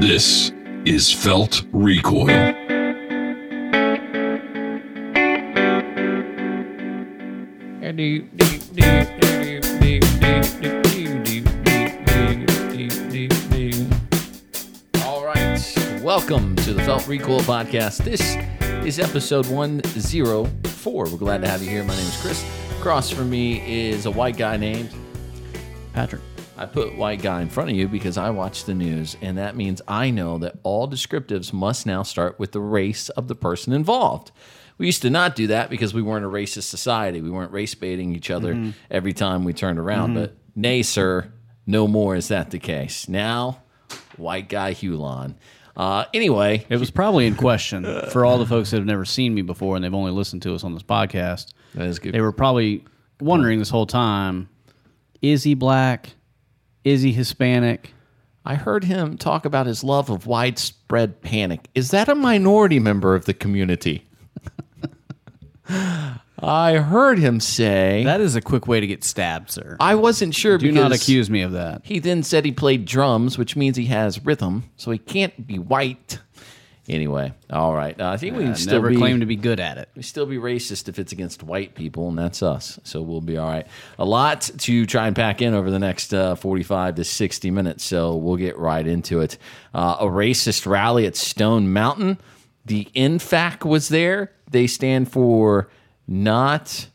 This is Felt Recoil. All right. Welcome to the Felt Recoil podcast. This is episode 104. We're glad to have you here. My name is Chris. Across from me is a white guy named Patrick. I put white guy in front of you because I watch the news, and that means I know that all descriptives must now start with the race of the person involved. We used to not do that because we weren't a racist society. We weren't race baiting each other every time we turned around. But nay, sir, no more is that the case. Now, white guy Hulon. Uh, anyway, It was probably in question for all the folks that have never seen me before and they've only listened to us on this podcast. that is good. They were probably wondering this whole time is he black? Is he Hispanic? I heard him talk about his love of widespread panic. Is that a minority member of the community? I heard him say. That is a quick way to get stabbed, sir. I wasn't sure Do because not accuse me of that. he then said he played drums, which means he has rhythm, so he can't be white. Anyway, all right. Uh, I think we can still never be claim to be good at it. we still be racist if it's against white people, and that's us. So we'll be all right. A lot to try and pack in over the next uh, 45 to 60 minutes. So we'll get right into it. Uh, a racist rally at Stone Mountain. The NFAC was there. They stand for not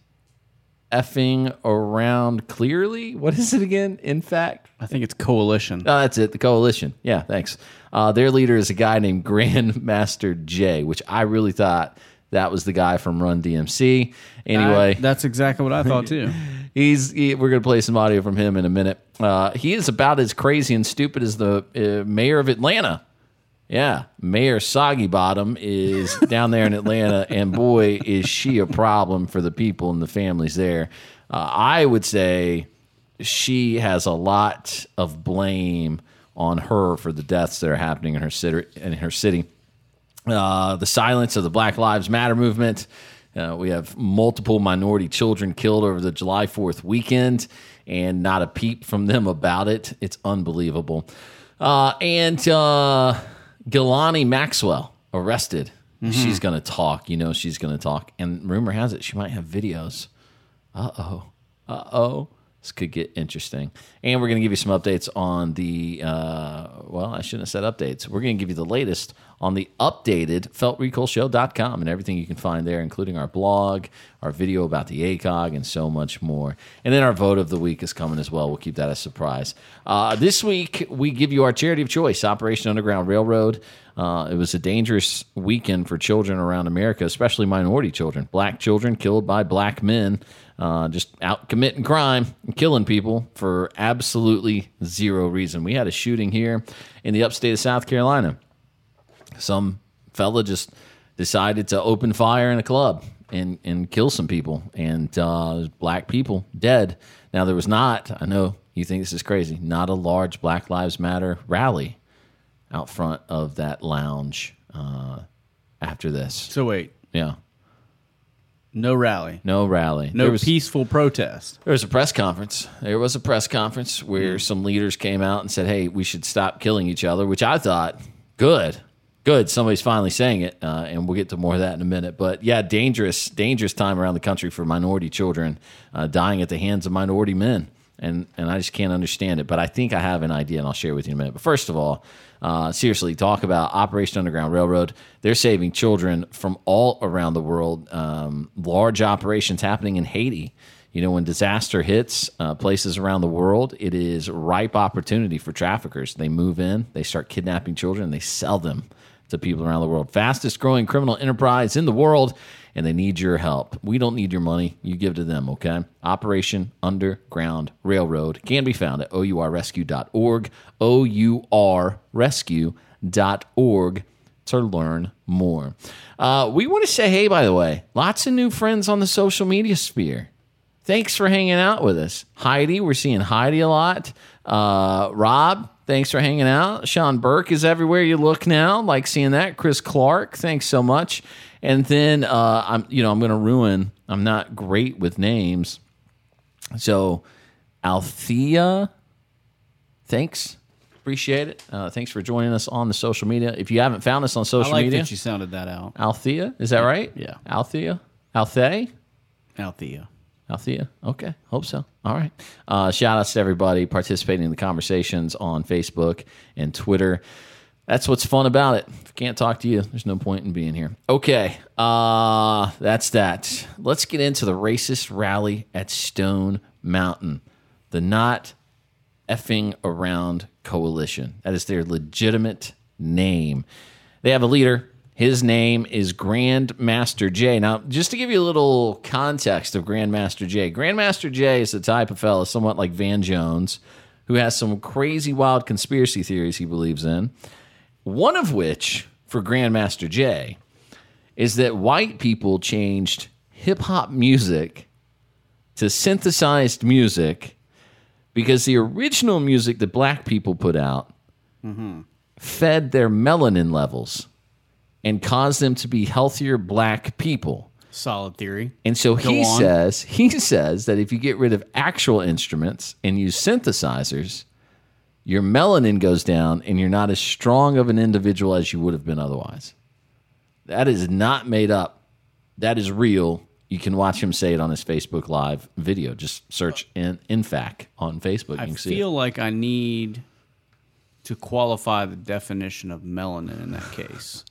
effing around clearly. What is it again? NFAC? I think it's coalition. Oh, that's it. The coalition. Yeah, thanks. Uh, their leader is a guy named Grandmaster Jay, which I really thought that was the guy from Run DMC. Anyway, I- that's exactly what I thought too. he's he, we're going to play some audio from him in a minute. Uh, he is about as crazy and stupid as the uh, mayor of Atlanta. Yeah, Mayor Soggy Bottom is down there in Atlanta, and boy, is she a problem for the people and the families there. Uh, I would say she has a lot of blame on her for the deaths that are happening in her city. In her city, uh, the silence of the Black Lives Matter movement. Uh, we have multiple minority children killed over the July 4th weekend, and not a peep from them about it. It's unbelievable. Uh, and uh, Ghislaine Maxwell arrested. She's going to talk. You know, she's going to talk. And rumor has it she might have videos. Uh oh. Uh oh. This could get interesting. And we're going to give you some updates on the, uh, well, I shouldn't have said updates. We're going to give you the latest on the updated feltrecoilshow.com and everything you can find there, including our blog, our video about the ACOG, and so much more. And then our vote of the week is coming as well. We'll keep that a surprise. Uh, this week, we give you our charity of choice, Operation Underground Railroad. Uh, it was a dangerous weekend for children around America, especially minority children. Black children killed by black men, uh, just out committing crime and killing people for absolutely zero reason. We had a shooting here in the upstate of South Carolina. Some fella just decided to open fire in a club and, and kill some people, and uh, black people dead. Now, there was not, I know you think this is crazy, not a large Black Lives Matter rally out front of that lounge uh, after this. So wait, Yeah, no rally, no rally. no there was, peaceful protest. There was a press conference. There was a press conference where some leaders came out and said, "Hey, we should stop killing each other," which I thought good. Good. Somebody's finally saying it, uh, and we'll get to more of that in a minute. But yeah, dangerous, dangerous time around the country for minority children uh, dying at the hands of minority men, and and I just can't understand it. But I think I have an idea, and I'll share with you in a minute. But first of all, uh, seriously, talk about Operation Underground Railroad. They're saving children from all around the world. Um, large operations happening in Haiti. You know, when disaster hits uh, places around the world, it is ripe opportunity for traffickers. They move in, they start kidnapping children, and they sell them to people around the world. Fastest growing criminal enterprise in the world, and they need your help. We don't need your money. You give to them, okay? Operation Underground Railroad can be found at ourrescue.org, ourrescue.org to learn more. Uh, we want to say hey, by the way, lots of new friends on the social media sphere. Thanks for hanging out with us. Heidi, we're seeing Heidi a lot. Uh, Rob, thanks for hanging out. Sean Burke is everywhere you look now. Like seeing that. Chris Clark, thanks so much. And then uh, I'm, you know, I'm going to ruin. I'm not great with names, so Althea, thanks Appreciate it. Uh, thanks for joining us on the social media. If you haven't found us on social media, I like media, that you sounded that out. Althea, is that right? Yeah. Althea, Althea. Althea. Althea. Okay. Hope so. All right. Uh, shout outs to everybody participating in the conversations on Facebook and Twitter. That's what's fun about it. If I can't talk to you, there's no point in being here. Okay. Uh, that's that. Let's get into the racist rally at Stone Mountain. The Not Effing Around Coalition. That is their legitimate name. They have a leader. His name is Grandmaster Jay. Now, just to give you a little context of Grandmaster Jay, Grandmaster Jay is the type of fellow, somewhat like Van Jones, who has some crazy, wild conspiracy theories he believes in. One of which, for Grandmaster Jay, is that white people changed hip hop music to synthesized music because the original music that black people put out mm-hmm. fed their melanin levels and cause them to be healthier black people. Solid theory. And so he on. says he says that if you get rid of actual instruments and use synthesizers, your melanin goes down and you're not as strong of an individual as you would have been otherwise. That is not made up. That is real. You can watch him say it on his Facebook Live video. Just search in NFAC on Facebook. You I can see it. feel like I need to qualify the definition of melanin in that case.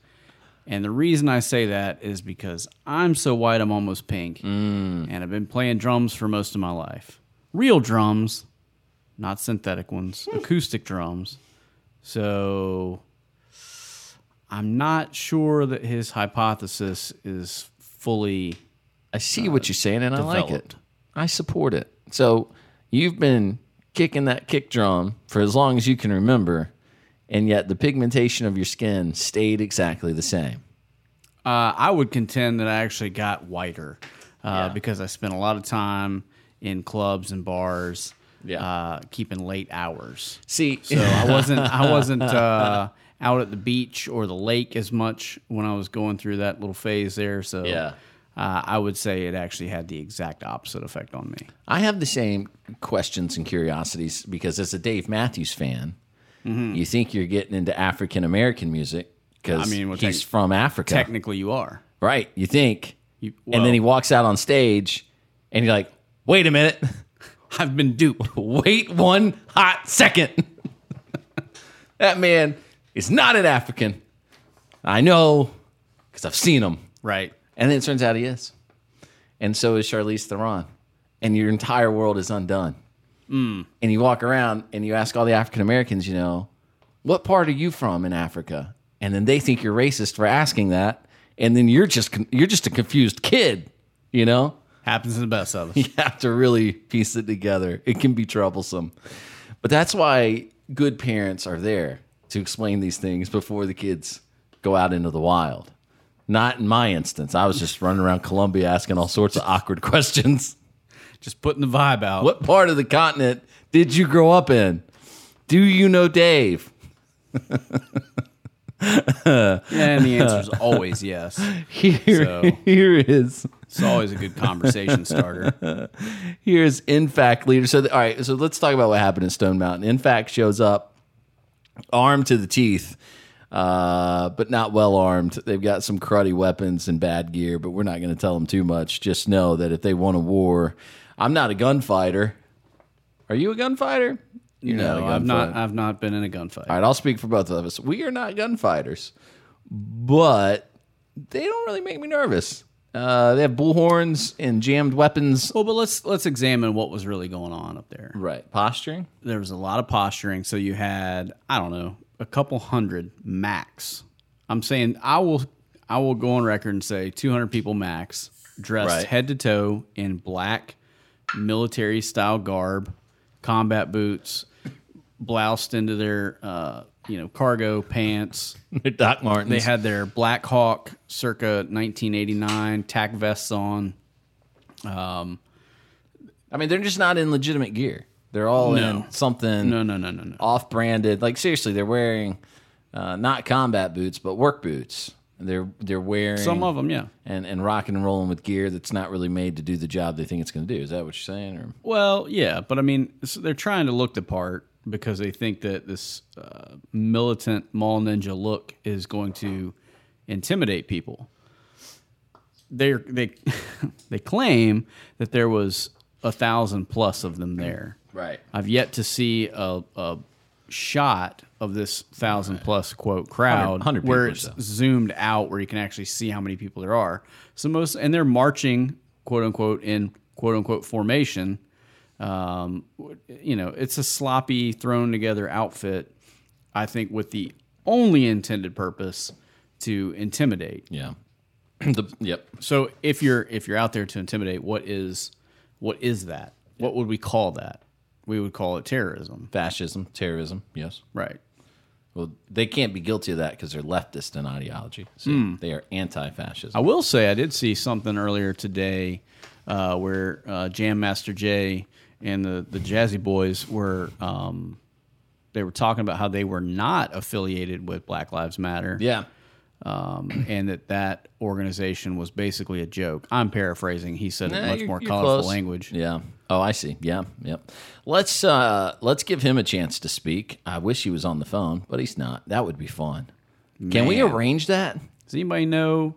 And the reason I say that is because I'm so white I'm almost pink. Mm. And I've been playing drums for most of my life. Real drums, not synthetic ones, acoustic drums. So I'm not sure that his hypothesis is fully I see what you're saying, and I like it. I support it. So you've been kicking that kick drum for as long as you can remember, and yet the pigmentation of your skin stayed exactly the same. Uh, I would contend that I actually got whiter uh, Yeah. because I spent a lot of time in clubs and bars, Yeah. uh, keeping late hours. See, So I wasn't I wasn't uh, out at the beach or the lake as much when I was going through that little phase there. So Yeah. uh, I would say it actually had the exact opposite effect on me. I have the same questions and curiosities because as a Dave Matthews fan, you think you're getting into African American music because Mm-hmm. I mean, well, he's tec- from Africa, Technically, you are. right? You think, You- and then he walks out on stage, and you're like, "Wait a minute." I've been duped. Wait one hot second. that man is not an African. I know because I've seen him. right. And then it turns out he is. And so is Charlize Theron. And your entire world is undone. Mm. And you walk around and you ask all the African Americans, you know, what part are you from in Africa? And then they think you're racist for asking that. And then you're just you're just a confused kid, you know? Happens to the best of us. you have to really piece it together. It can be troublesome. But that's why good parents are there to explain these things before the kids go out into the wild. Not in my instance. I was just running around Columbia asking all sorts of awkward questions. Just putting the vibe out. What part of the continent did you grow up in? Do you know Dave? And the answer is always yes. Here, So- here is It's always a good conversation starter. here's NFAC, leader. So, the, all right, so let's talk about what happened in Stone Mountain. NFAC, shows up armed to the teeth, uh, but not well armed. They've got some cruddy weapons and bad gear, but we're not going to tell them too much. Just know that if they want a war, I'm not a gunfighter. Are you a gunfighter? You're not No, gunfighter. I've not. I've not been in a gunfight. All right, I'll speak for both of us. We are not gunfighters, but they don't really make me nervous. Uh, they have bullhorns and jammed weapons. Well, but let's let's examine what was really going on up there. Right, posturing. There was a lot of posturing. So you had I don't know a couple hundred max. I'm saying I will I will go on record and say 200 people max dressed Right. head to toe in black military style garb, combat boots, bloused into their uh, you know cargo pants. Doc Martens. They had their Black Hawk circa 1989 tack vests on. Um, I mean, they're just not in legitimate gear. They're all No. in something No, no, no, no, no. off-branded. Like seriously, they're wearing uh, not combat boots, but work boots. They're they're wearing Some of them, yeah. and and rocking and rolling with gear that's not really made to do the job they think it's going to do. Is that what you're saying? Or Well, yeah, but I mean, they're trying to look the part because they think that this uh, militant mall ninja look is going to intimidate people. They they they claim that there was a thousand plus of them there. Right. I've yet to see a, a shot of this thousand plus quote crowd 100 where it's so. zoomed out where you can actually see how many people there are. So most and they're marching quote unquote in quote unquote formation. Um, you know, it's a sloppy thrown together outfit. I think with the only intended purpose to intimidate. Yeah. the, yep. So if you're if you're out there to intimidate, what is what is that? What would we call that? We would call it terrorism. Fascism, terrorism. Yes. Right. Well, they can't be guilty of that because they're leftist in ideology. See, they are anti-fascism. I will say I did see something earlier today uh, where uh, Jam Master Jay and the the Jazzy Boys were um, they were talking about how they were not affiliated with Black Lives Matter. yeah. Um, and that that organization was basically a joke. I'm paraphrasing. He said it Nah, in much more colorful close. language. Yeah. Oh, I see. Yeah. Yep. Let's uh let's give him a chance to speak. I wish he was on the phone, but he's not. That would be fun. Can we arrange that? Does anybody know?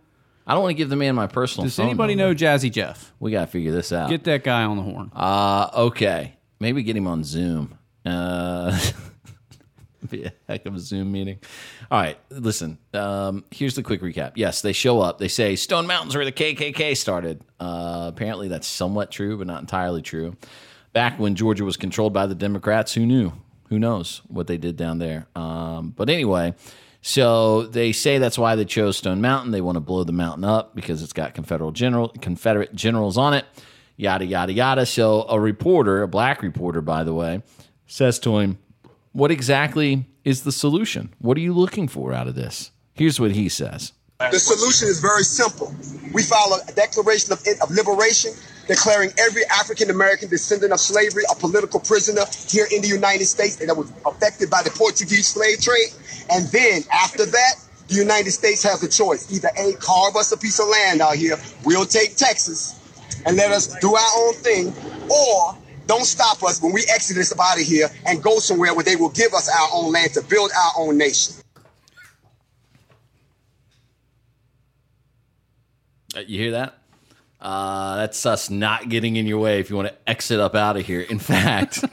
I don't want to give the man my personal Does anybody number. know Jazzy Jeff? We got to figure this out. Get that guy on the horn. Uh, okay. Maybe get him on Zoom. Uh, be a heck of a Zoom meeting. All right, listen. Um, here's the quick recap. Yes, they show up. They say Stone Mountain's where the KKK started. Uh, apparently, that's somewhat true, but not entirely true. Back when Georgia was controlled by the Democrats, who knew? Who knows what they did down there? Um, but anyway, so they say that's why they chose Stone Mountain. They want to blow the mountain up because it's got Confederate general Confederate generals on it. Yada yada yada. So a reporter, a black reporter, by the way, says to him, "What exactly is the solution? What are you looking for out of this?" Here's what he says. The solution is very simple. We file a declaration of, of liberation declaring every African American descendant of slavery a political prisoner here in the United States and that was affected by the Portuguese slave trade. And then after that, the United States has a choice. Either A, carve us a piece of land out here, we'll take Texas and let us do our own thing, or don't stop us when we exit this of here and go somewhere where they will give us our own land to build our own nation. Uh, You hear that? Uh, that's us not getting in your way if you want to exit up out of here. In fact,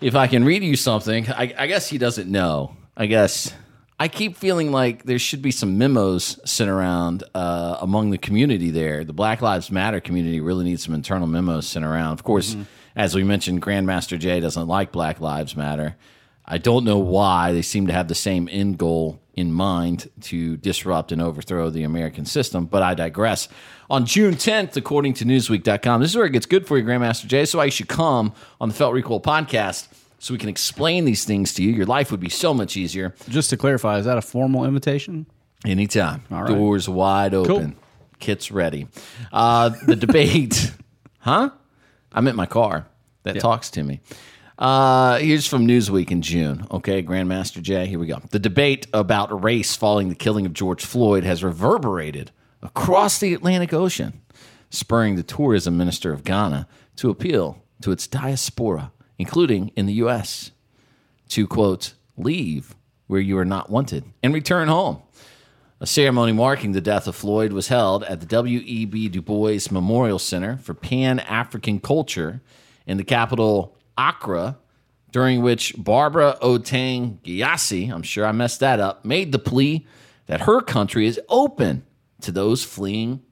if I can read you something, I, I guess he doesn't know. I guess I keep feeling like there should be some memos sent around uh, among the community there. The Black Lives Matter community really needs some internal memos sent around. Of course, as we mentioned, Grandmaster Jay doesn't like Black Lives Matter. I don't know why. They seem to have the same end goal in mind to disrupt and overthrow the American system, but I digress. On June 10th, according to Newsweek.com, this is where it gets good for you, Grandmaster Jay. So I should come on the Felt Recoil podcast so we can explain these things to you. Your life would be so much easier. Just to clarify, is that a formal invitation? Anytime. All right. Doors wide open. Kit's ready. Uh, the debate, huh? I'm in my car. That talks to me. Uh, here's from Newsweek in June. Okay, Grandmaster Jay, here we go. The debate about race following the killing of George Floyd has reverberated across the Atlantic Ocean, spurring the tourism minister of Ghana to appeal to its diaspora, including in the U.S., to quote, leave where you are not wanted and return home. A ceremony marking the death of Floyd was held at the W.E.B. Du Bois Memorial Center for Pan African Culture in the capital Accra, during which Barbara Oteng Gyasi, I'm sure I messed that up, made the plea that her country is open to those fleeing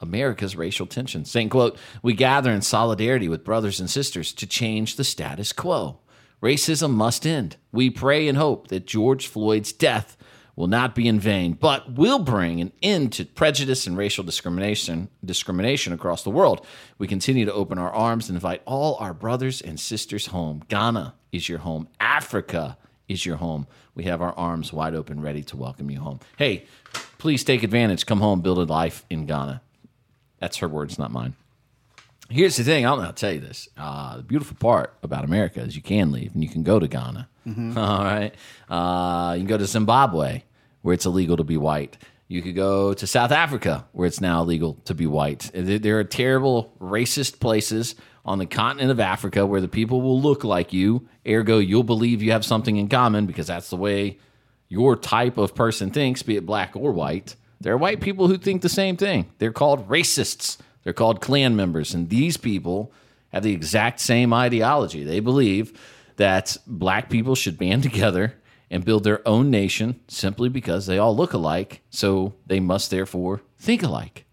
America's racial tensions, saying, quote, We gather in solidarity with brothers and sisters to change the status quo. Racism must end. We pray and hope that George Floyd's death will not be in vain, but will bring an end to prejudice and racial discrimination discrimination across the world. We continue to open our arms and invite all our brothers and sisters home. Ghana is your home. Africa is your home. We have our arms wide open, ready to welcome you home. Hey, please take advantage. Come home, build a life in Ghana. That's her words, not mine. Here's the thing. I'll, to tell you this. Uh, the beautiful part about America is you can leave and you can go to Ghana. All right. Uh, you can go to Zimbabwe, where it's illegal to be white. You could go to South Africa, where it's now illegal to be white. There there are terrible racist places on the continent of Africa where the people will look like you. Ergo, you'll believe you have something in common because that's the way your type of person thinks, be it black or white. There are white people who think the same thing. They're called racists. They're called Klan members. And these people have the exact same ideology. They believe that black people should band together and build their own nation simply because they all look alike. So they must therefore think alike.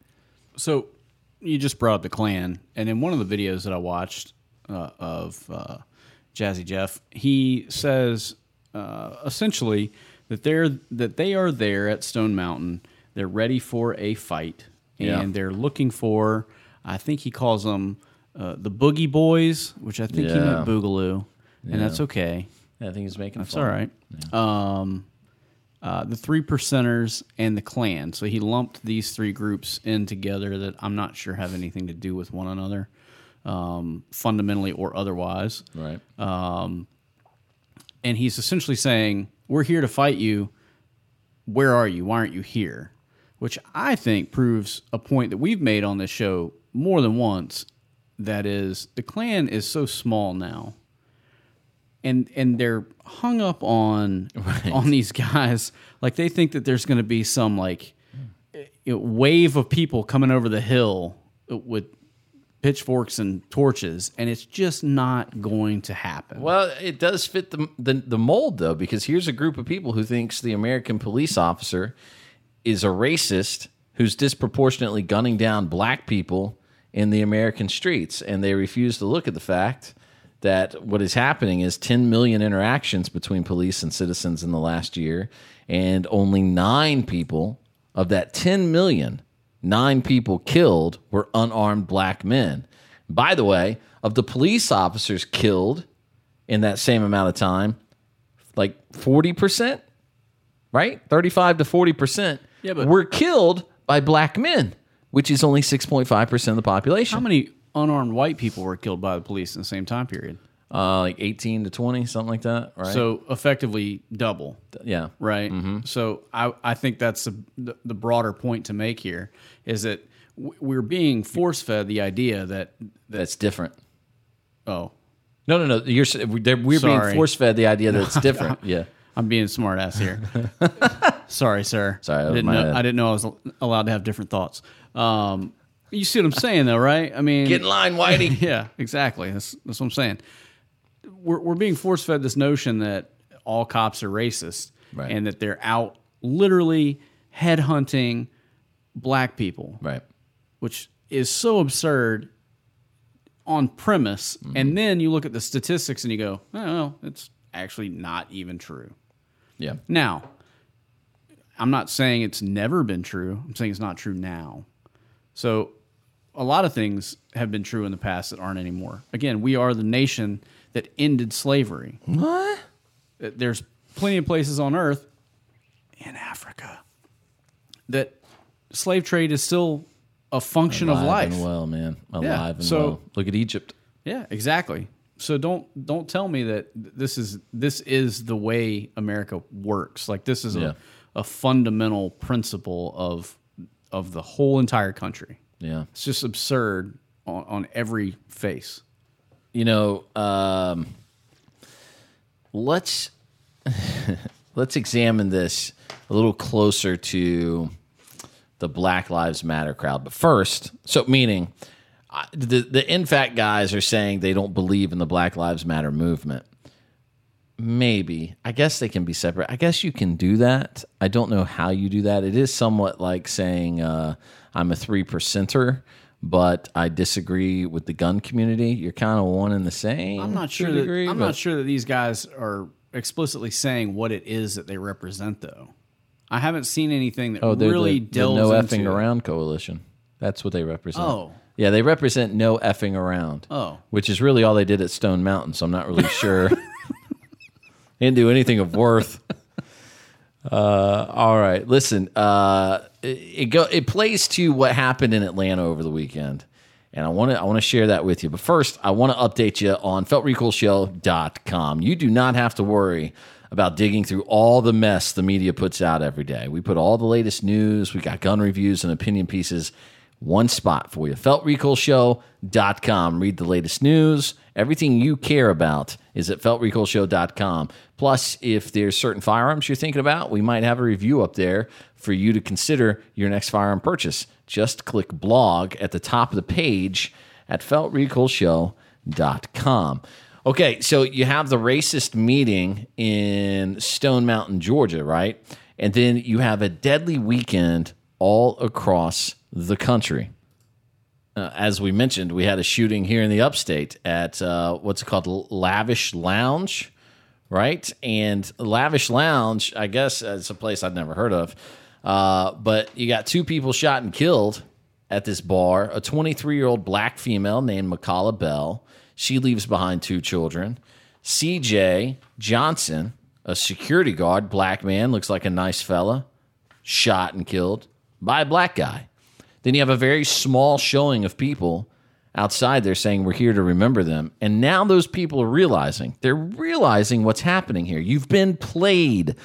So you just brought up the Klan, and in one of the videos that I watched uh, of uh, Jazzy Jeff, he says uh, essentially that they're that they are there at Stone Mountain. They're ready for a fight, and Yeah. they're looking for. I think he calls them uh, the Boogie Boys, which I think he meant Boogaloo, and that's okay. I think he's making It's fun. all right. Um, uh, the three percenters and the Klan. So he lumped these three groups in together that I'm not sure have anything to do with one another, um, fundamentally or otherwise. Right. And he's essentially saying, "We're here to fight you. Where are you? Why aren't you here?" Which I think proves a point that we've made on this show more than once. That is, the Klan is so small now and and they're hung up on on these guys like they think that there's going to be some like you know, wave of people coming over the hill with pitchforks and torches and it's just not going to happen Well, it does fit the, the the mold though, because here's a group of people who thinks the American police officer is a racist who's disproportionately gunning down black people in the American streets, and they refuse to look at the fact that what is happening is 10 million interactions between police and citizens in the last year, and only nine people of that 10 million, nine people killed were unarmed black men. By the way, of the police officers killed in that same amount of time, like 40%, right? 35 to 40% Yeah, but- were killed by black men, which is only 6.5% of the population. how many unarmed white people were killed by the police in the same time period Uh, like 18 to 20, something like that, right? so effectively double yeah. right? So I, I think that's the, the, broader point to make here is that we're being force fed the idea that That's different. oh No, no, no. You're we're we're being force fed the idea that it's different. yeah. I'm being smart ass here. Sorry, sir. Sorry, I didn't, know. I didn't know I was allowed to have different thoughts. Um, you see what I'm saying, though, right? I mean, Get in line, Whitey. yeah, exactly. That's that's what I'm saying. We're we're being force fed this notion that all cops are racist Right. and that they're out literally headhunting black people, right. which is so absurd on premise. Mm-hmm. And then you look at the statistics and you go, oh, well, it's actually not even true. Yeah. Now, I'm not saying it's never been true. I'm saying it's not true now. So, a lot of things have been true in the past that aren't anymore. Again, we are the nation that ended slavery. What? Uh, there's plenty of places on earth in Africa that slave trade is still a function of life. and well, man. Alive Yeah, and so- well. Look at Egypt. Yeah, exactly. So don't don't tell me that this is this is the way America works. Like this is Yeah. a, a fundamental principle of of the whole entire country. Yeah. It's just absurd on, on every face. you know, um, let's let's examine this a little closer to the Black Lives Matter crowd. But first, so meaning I- the NFAC guys are saying they don't believe in the Black Lives Matter movement. Maybe I guess they can be separate. I guess you can do that. I don't know how you do that. It is somewhat like saying uh, I'm a three percenter, but I disagree with the gun community. You're kind of one and the same. I'm not sure that degree, I'm not sure that these guys are explicitly saying what it is that they represent though. I haven't seen anything that Oh, really the, the delves no into effing around coalition. That's what they represent. Oh. yeah, they represent no effing around. Oh. which is really all they did at Stone Mountain. So I'm not really sure. Didn't do anything of worth. Uh, all right, listen. Uh, it, it go it plays to what happened in Atlanta over the weekend, and I want to I want to share that with you. But first, I want to update you on feltrecoilshow.com. You do not have to worry about digging through all the mess the media puts out every day. We put all the latest news. We got gun reviews and opinion pieces one spot for you. FeltRecoilShow.com. Read the latest news. Everything you care about is at FeltRecoilShow.com. Plus, if there's certain firearms you're thinking about, we might have a review up there for you to consider your next firearm purchase. Just click blog at the top of the page at FeltRecoilShow.com. Okay, so you have the racist meeting in Stone Mountain, Georgia, right? And then you have a deadly weekend all across the country. Uh, as we mentioned, we had a shooting here in the upstate at uh, what's it called, Lavish Lounge, right? And Lavish Lounge, I guess it's a place I've never heard of. Uh, but you got two people shot and killed at this bar. A 23 year old black female named McCalla Bell. She leaves behind two children. CJ Johnson, a security guard, black man, looks like a nice fella, shot and killed by a black guy. Then you have a very small showing of people outside there saying we're here to remember them. And now those people are realizing, they're realizing what's happening here. You've been played.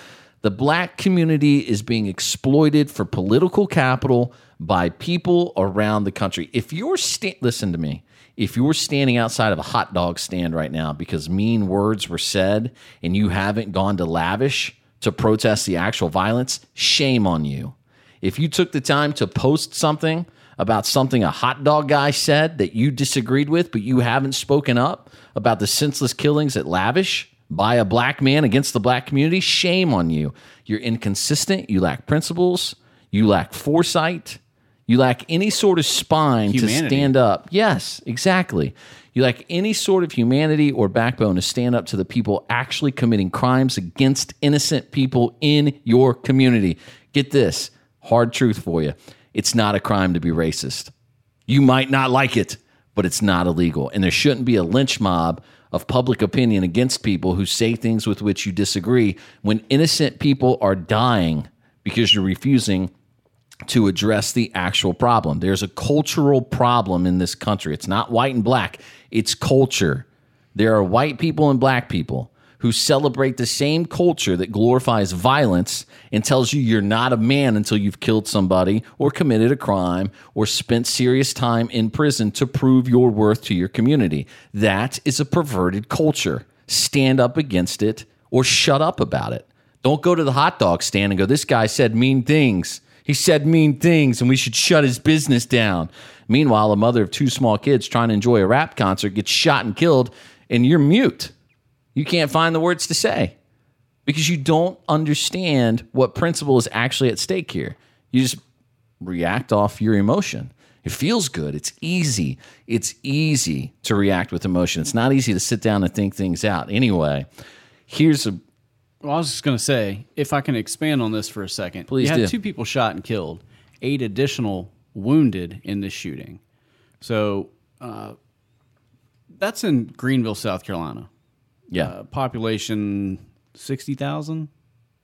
The black community is being exploited for political capital by people around the country. If you're sta- listen to me, if you're standing outside of a hot dog stand right now because mean words were said and you haven't gone to lavish to protest the actual violence, shame on you. If you took the time to post something about something a hot dog guy said that you disagreed with, but you haven't spoken up about the senseless killings at Lavish by a black man against the black community, shame on you. You're inconsistent. You lack principles. You lack foresight. You lack any sort of spine to stand up. Yes, exactly. You lack any sort of humanity or backbone to stand up to the people actually committing crimes against innocent people in your community. Get this hard truth for you it's not a crime to be racist. You might not like it, but it's not illegal. And there shouldn't be a lynch mob of public opinion against people who say things with which you disagree when innocent people are dying because you're refusing to address the actual problem. There's a cultural problem in this country. It's not white and black, it's culture. There are white people and black people who celebrate the same culture that glorifies violence and tells you you're not a man until you've killed somebody or committed a crime or spent serious time in prison to prove your worth to your community. That is a perverted culture. Stand up against it or shut up about it. Don't go to the hot dog stand and go, This guy said mean things. He said mean things and we should shut his business down. Meanwhile, a mother of two small kids trying to enjoy a rap concert gets shot and killed, and you're mute. You can't find the words to say because you don't understand what principle is actually at stake here. You just react off your emotion. It feels good. It's easy. It's easy to react with emotion. It's not easy to sit down and think things out. Anyway, here's a Well, I was just going to say, if I can expand on this for a second. Please You had do. two people shot and killed, eight additional wounded in this shooting. So uh, that's in Greenville, South Carolina. Yeah. Uh, population 60,000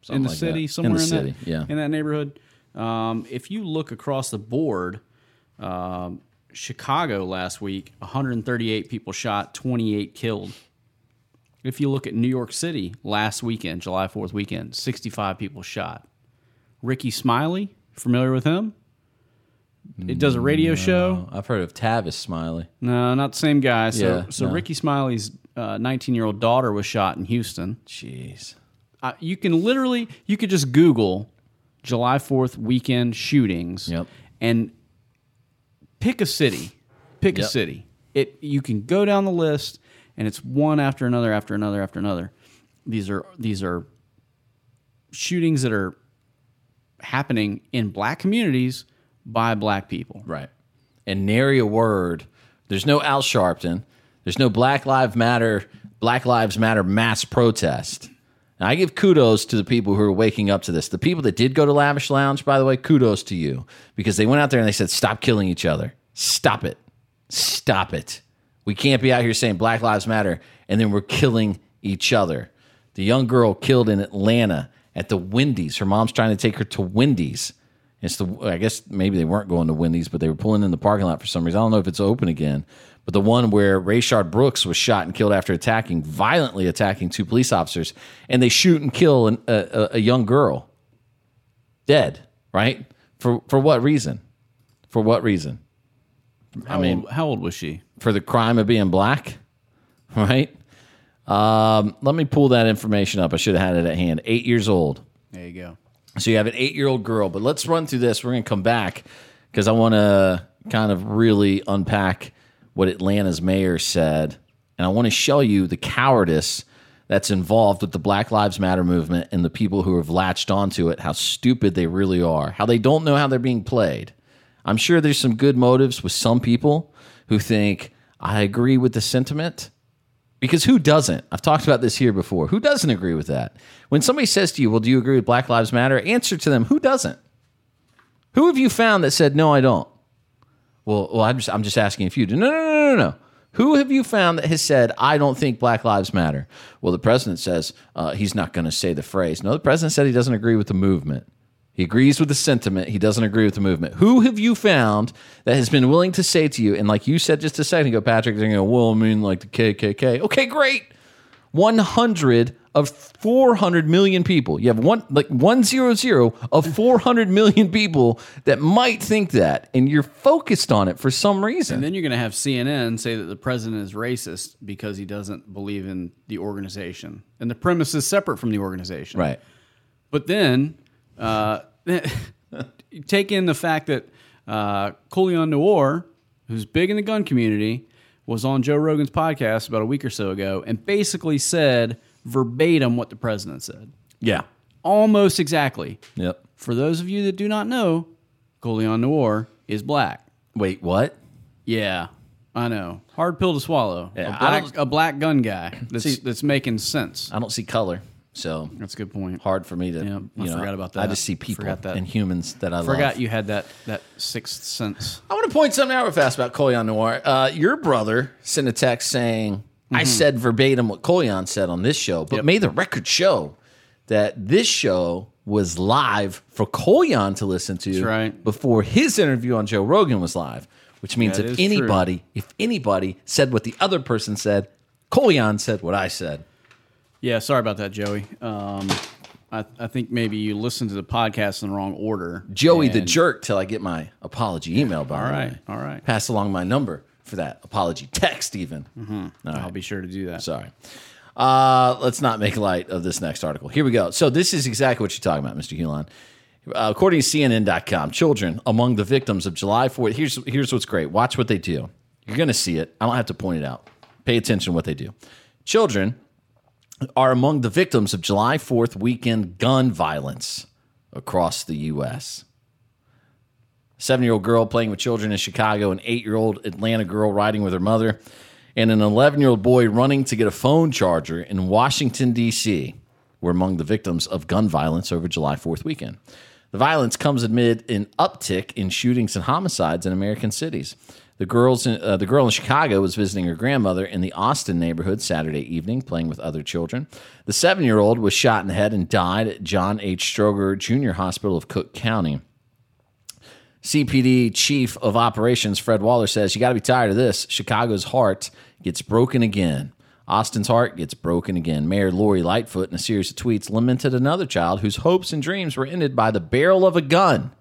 in the like city, that. In somewhere the in, city, that, yeah. in that neighborhood. Um, if you look across the board, um, Chicago last week, 138 people shot, 28 killed. If you look at New York City last weekend, July 4th weekend, 65 people shot. Rickey Smiley, familiar with him? It does a radio show. I've heard of Tavis Smiley. No, not the same guy. So, Yeah, so no. Rickey Smiley's 19 year old daughter was shot in Houston. Jeez. Uh, you can literally, you could just Google July 4th weekend shootings Yep. and pick a city. Pick a city. It you can go down the list and it's one after another after another after another. These are these are shootings that are happening in black communities by black people. Right. And nary a word. There's no Al Sharpton. There's no Black Lives Matter, Black Lives Matter mass protest. Now, I give kudos to the people who are waking up to this. The people that did go to Lavish Lounge, by the way, kudos to you because they went out there and they said, stop killing each other. Stop it. Stop it. We can't be out here saying Black Lives Matter and then we're killing each other. The young girl killed in Atlanta at the Wendy's. Her mom's trying to take her to Wendy's. It's the I guess maybe they weren't going to Wendy's, but they were pulling in the parking lot for some reason. I don't know if it's open again. But the one where Rayshard Brooks was shot and killed after attacking, violently attacking two police officers, and they shoot and kill an, a, a, young girl, dead. Right for for what reason? For what reason? How I mean, old, how old was she? for the crime of being black, right? Um, let me pull that information up. I should have had it at hand. Eight years old. There you go. So you have an eight year old girl, but let's run through this. We're going to come back because I want to kind of really unpack what Atlanta's mayor said. And I want to show you the cowardice that's involved with the Black Lives Matter movement and the people who have latched onto it, how stupid they really are, how they don't know how they're being played. I'm sure there's some good motives with some people who think, I agree with the sentiment. Because who doesn't? I've talked about this here before. Who doesn't agree with that? When somebody says to you, Well, do you agree with Black Lives Matter? Answer to them, Who doesn't? Who have you found that said, No, I don't? Well, well I'm, just, I'm just asking if you do. No, no, no, no, no. Who have you found that has said, I don't think Black Lives Matter? Well, the president says uh, he's not going to say the phrase. No, the president said he doesn't agree with the movement. He agrees with the sentiment. He doesn't agree with the movement. Who have you found that has been willing to say to you, and like you said just a second ago, Patrick, they're going to well, I mean, like the KKK. Okay, great. 100 of 400 million people. You have one, like 100 of 400 million people that might think that, and you're focused on it for some reason. And then you're going to have CNN say that the president is racist because he doesn't believe in the organization. And the premise is separate from the organization. right. But then uh, take in the fact that uh, Colion Noir, who's big in the gun community, was on Joe Rogan's podcast about a week or so ago and basically said verbatim what the president said. Yeah. Almost exactly. Yep. For those of you that do not know, Colion Noir is black. Wait, what? Yeah, I know. Hard pill to swallow. Yeah, a, black, a black gun guy that's, See- that's making sense. I don't see color, so That's a good point. hard for me to. Yeah, I you know, forgot about that. I just see people that. and humans that I love. Forgot you had that that sixth sense. I want to point something out real fast about Colion Noir. Uh, your brother sent a text saying, I said verbatim what Colion said on this show, but Yep. made the record show that this show was live for Colion to listen to right. before his interview on Joe Rogan was live, which means That if is true. anybody, if anybody said what the other person said, Colion said what I said. Yeah, sorry about that, Joey. Um, I, I think maybe you listened to the podcast in the wrong order. Joey the jerk till I get my apology email by All right, way. all right. Pass along my number for that apology text even. Mm-hmm. Right. I'll be sure to do that. Sorry. Uh, let's not make light of this next article. Here we go. So this is exactly what you're talking about, Mr. Hulon. Uh, according to CNN.com, children among the victims of July 4th. Here's here's what's great. Watch what they do. You're going to see it. I don't have to point it out. Pay attention to what they do. Children are among the victims of July 4th weekend gun violence across the U.S. Seven year old girl playing with children in Chicago, an eight year old Atlanta girl riding with her mother, and an 11 year old boy running to get a phone charger in Washington, D.C., were among the victims of gun violence over July 4th weekend. The violence comes amid an uptick in shootings and homicides in American cities. The, girls in, uh, the girl in Chicago was visiting her grandmother in the Austin neighborhood Saturday evening, playing with other children. The seven year old was shot in the head and died at John H. Stroger Jr. Hospital of Cook County. CPD Chief of Operations Fred Waller says, You got to be tired of this. Chicago's heart gets broken again. Austin's heart gets broken again. Mayor Lori Lightfoot, in a series of tweets, lamented another child whose hopes and dreams were ended by the barrel of a gun.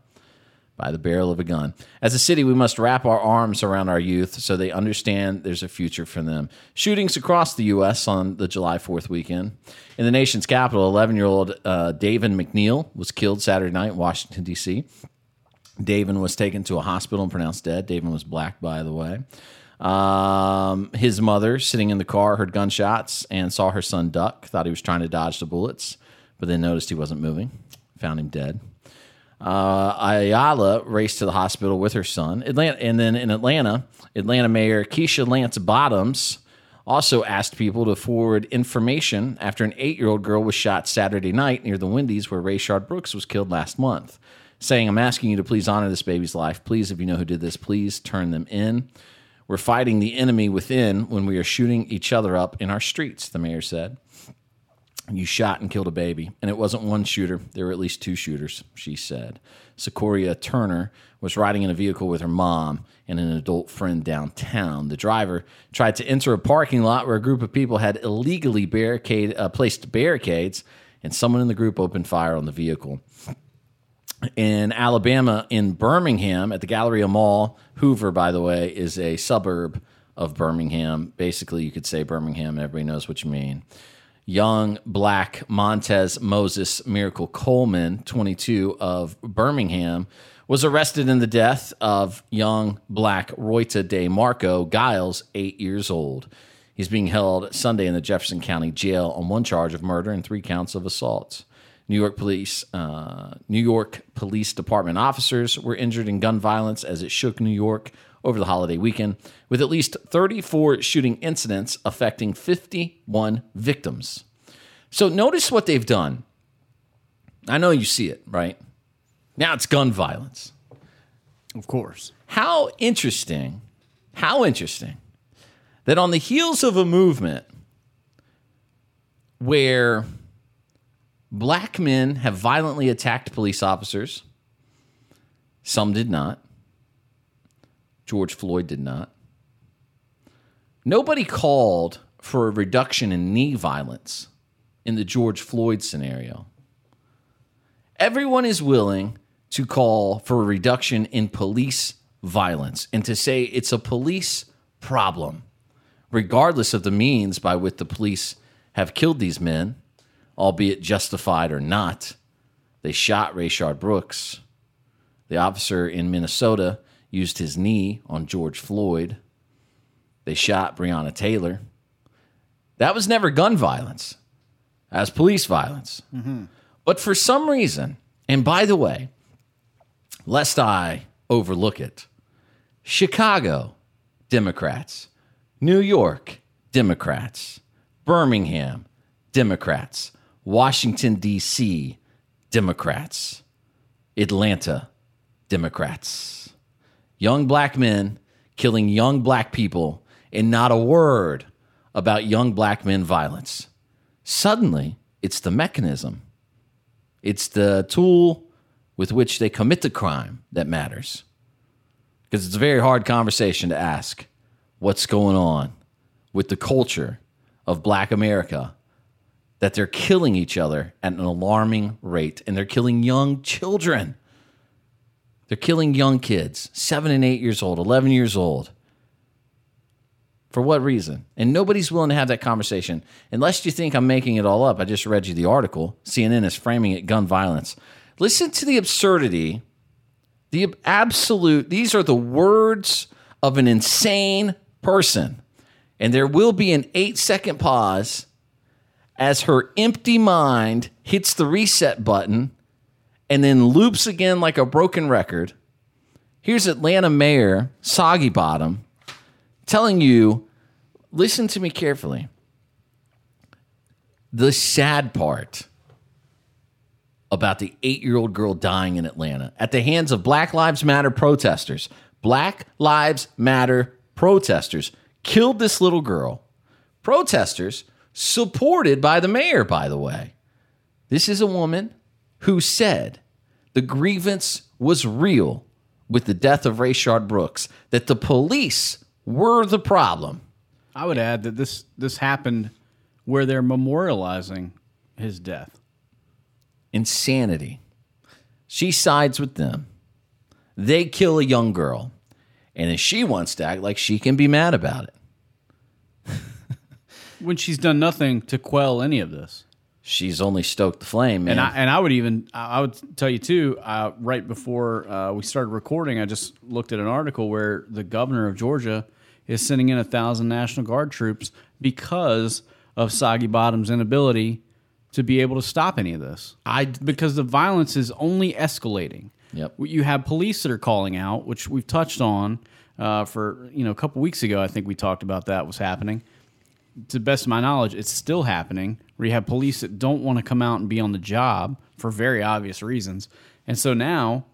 By the barrel of a gun. As a city, we must wrap our arms around our youth so they understand there's a future for them. Shootings across the U.S. on the July 4th weekend. In the nation's capital, 11 year old uh, David McNeil was killed Saturday night in Washington, D.C. Davin was taken to a hospital and pronounced dead. Davin was black, by the way. Um, his mother, sitting in the car, heard gunshots and saw her son duck. Thought he was trying to dodge the bullets, but then noticed he wasn't moving. Found him dead. Uh, Ayala raced to the hospital with her son. Atlanta, and then in Atlanta, Atlanta Mayor Keisha Lance Bottoms also asked people to forward information after an eight-year-old girl was shot Saturday night near the Wendy's where Rayshard Brooks was killed last month, saying, "I'm asking you to please honor this baby's life. Please, if you know who did this, please turn them in. We're fighting the enemy within when we are shooting each other up in our streets." The mayor said. You shot and killed a baby, and it wasn't one shooter. There were at least two shooters, she said. Secoria Turner was riding in a vehicle with her mom and an adult friend downtown. The driver tried to enter a parking lot where a group of people had illegally barricade, uh, placed barricades, and someone in the group opened fire on the vehicle. In Alabama, in Birmingham, at the Galleria Mall. Hoover, by the way, is a suburb of Birmingham. Basically, you could say Birmingham, everybody knows what you mean. Young black Montez Moses Miracle Coleman, 22 of Birmingham, was arrested in the death of young black Royta De Marco Giles, eight years old. He's being held Sunday in the Jefferson County Jail on one charge of murder and three counts of assault. New York police, uh, New York Police Department officers were injured in gun violence as it shook New York over the holiday weekend, with at least 34 shooting incidents affecting 51 victims. So notice what they've done. I know you see it, right? Now it's gun violence. Of course. How interesting, how interesting that on the heels of a movement where black men have violently attacked police officers, some did not. George Floyd did not. Nobody called for a reduction in knee violence in the George Floyd scenario. Everyone is willing to call for a reduction in police violence and to say it's a police problem, regardless of the means by which the police have killed these men, albeit justified or not. They shot Rayshard Brooks. The officer in Minnesota used his knee on George Floyd. They shot Breonna Taylor. That was never gun violence, as police violence. Mm-hmm. But for some reason, and by the way, lest I overlook it, Chicago, Democrats, New York, Democrats, Birmingham, Democrats, Washington, D.C., Democrats, Atlanta, Democrats. Young black men killing young black people and not a word about young black men violence. Suddenly, it's the mechanism, it's the tool with which they commit the crime that matters. Because it's a very hard conversation to ask what's going on with the culture of black America that they're killing each other at an alarming rate and they're killing young children. They're killing young kids, seven and eight years old, 11 years old. For what reason? And nobody's willing to have that conversation. Unless you think I'm making it all up. I just read you the article. CNN is framing it gun violence. Listen to the absurdity, the absolute, these are the words of an insane person. And there will be an eight second pause as her empty mind hits the reset button and then loops again like a broken record. Here's Atlanta Mayor Soggy Bottom telling you listen to me carefully. The sad part about the eight year old girl dying in Atlanta at the hands of Black Lives Matter protesters. Black Lives Matter protesters killed this little girl. Protesters supported by the mayor, by the way. This is a woman who said the grievance was real with the death of Rayshard Brooks, that the police were the problem. I would add that this this happened where they're memorializing his death. Insanity. She sides with them. They kill a young girl. And then she wants to act like she can be mad about it. When she's done nothing to quell any of this. She's only stoked the flame, man. And I and I would even I would tell you too. Uh, right before uh, we started recording, I just looked at an article where the governor of Georgia is sending in a thousand National Guard troops because of Soggy Bottom's inability to be able to stop any of this. I- because the violence is only escalating. Yep. You have police that are calling out, which we've touched on uh, for you know a couple weeks ago. I think we talked about that was happening to the best of my knowledge, it's still happening where you have police that don't want to come out and be on the job for very obvious reasons. And so now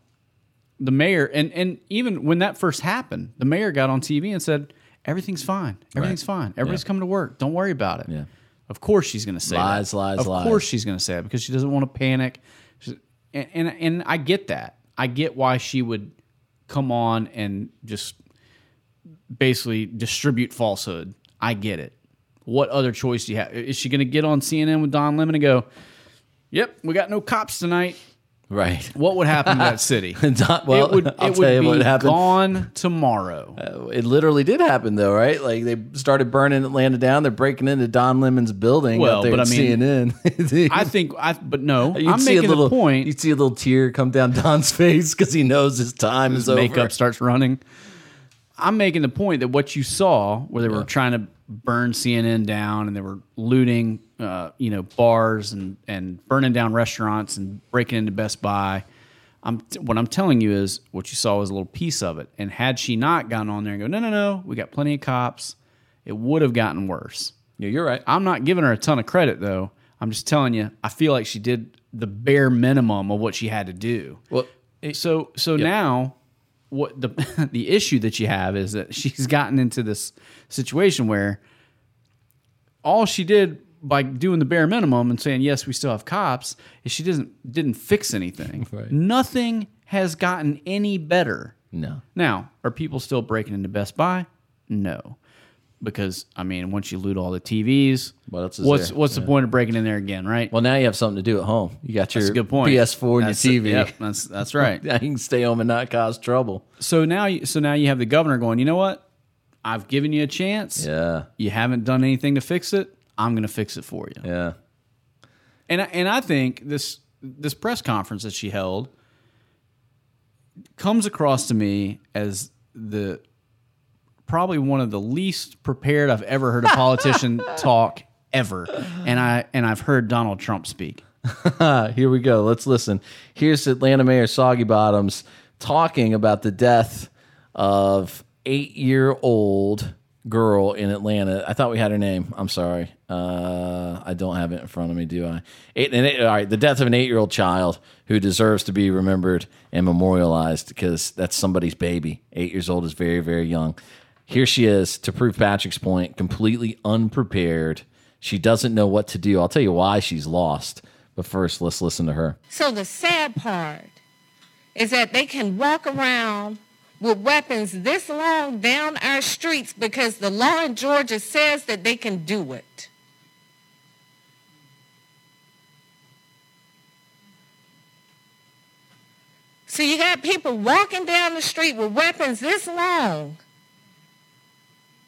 the mayor, and, and even when that first happened, the mayor got on TV and said, everything's fine. Everything's fine. Everybody's Yeah. coming to work. Don't worry about it. Yeah. Of course she's going to say Lies, that. lies, of lies. course she's going to say it because she doesn't want to panic. And, and, and I get that. I get why she would come on and just basically distribute falsehood. I get it. What other choice do you have? Is she going to get on CNN with Don Lemon and go, "Yep, we got no cops tonight. Right. what would happen to that city? Don- well, it would, I'll it tell would you be what happened. gone tomorrow. Uh, it literally did happen, though, right? Like they started burning Atlanta down. They're breaking into Don Lemon's building. Well, out there but at I mean, CNN. I think, I but no, You'd I'm see making a little the point. You'd see a little tear come down Don's face because he knows his time is over. makeup starts running. I'm making the point that what you saw, where they were trying to burn CNN down and they were looting, uh, you know, bars and and burning down restaurants and breaking into Best Buy. I'm what I'm telling you is what you saw was a little piece of it. And had she not gone on there and go, no, no, no, we got plenty of cops, it would have gotten worse. Yeah, you're right. I'm not giving her a ton of credit though. I'm just telling you, I feel like she did the bare minimum of what she had to do. Well, so so now what the the issue that you have is that she's gotten into this situation where all she did by doing the bare minimum and saying yes we still have cops is she doesn't didn't fix anything. Right. Nothing has gotten any better. No. Now, are people still breaking into Best Buy? No. Because I mean, once you loot all the TVs, What else is what's there? what's the point of breaking in there again, right? Well, now you have something to do at home. You got your good point. PS4 and That's- your TV. Yep, that's that's right. You can stay home and not cause trouble. so now you so now you have the governor going, you know what? I've given you a chance. Yeah. You haven't done anything to fix it. I'm going to fix it for you. Yeah. And I, and I think this this press conference that she held comes across to me as the probably one of the least prepared I've ever heard a politician talk ever. And I and I've heard Donald Trump speak. Here we go. Let's listen. Here's Atlanta Mayor Soggy Bottoms talking about the death of eight year old girl in Atlanta. I thought we had her name. I'm sorry. Uh, I don't have it in front of me, do I? Eight, and eight, all right, the death of an eight year old child who deserves to be remembered and memorialized because that's somebody's baby. Eight years old is very, very young. Here she is, to prove Patrick's point, completely unprepared. She doesn't know what to do. I'll tell you why she's lost. But first, let's listen to her. So the sad part is that they can walk around with weapons this long down our streets because the law in Georgia says that they can do it. So you got people walking down the street with weapons this long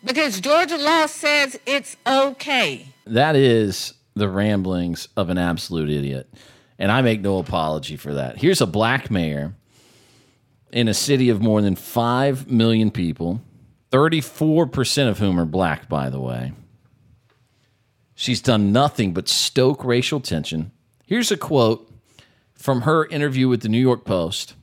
because Georgia law says it's okay. That is the ramblings of an absolute idiot. And I make no apology for that. Here's a black mayor in a city of more than 5 million people, 34% of whom are black, by the way. She's done nothing but stoke racial tension. Here's a quote from her interview with the New York Post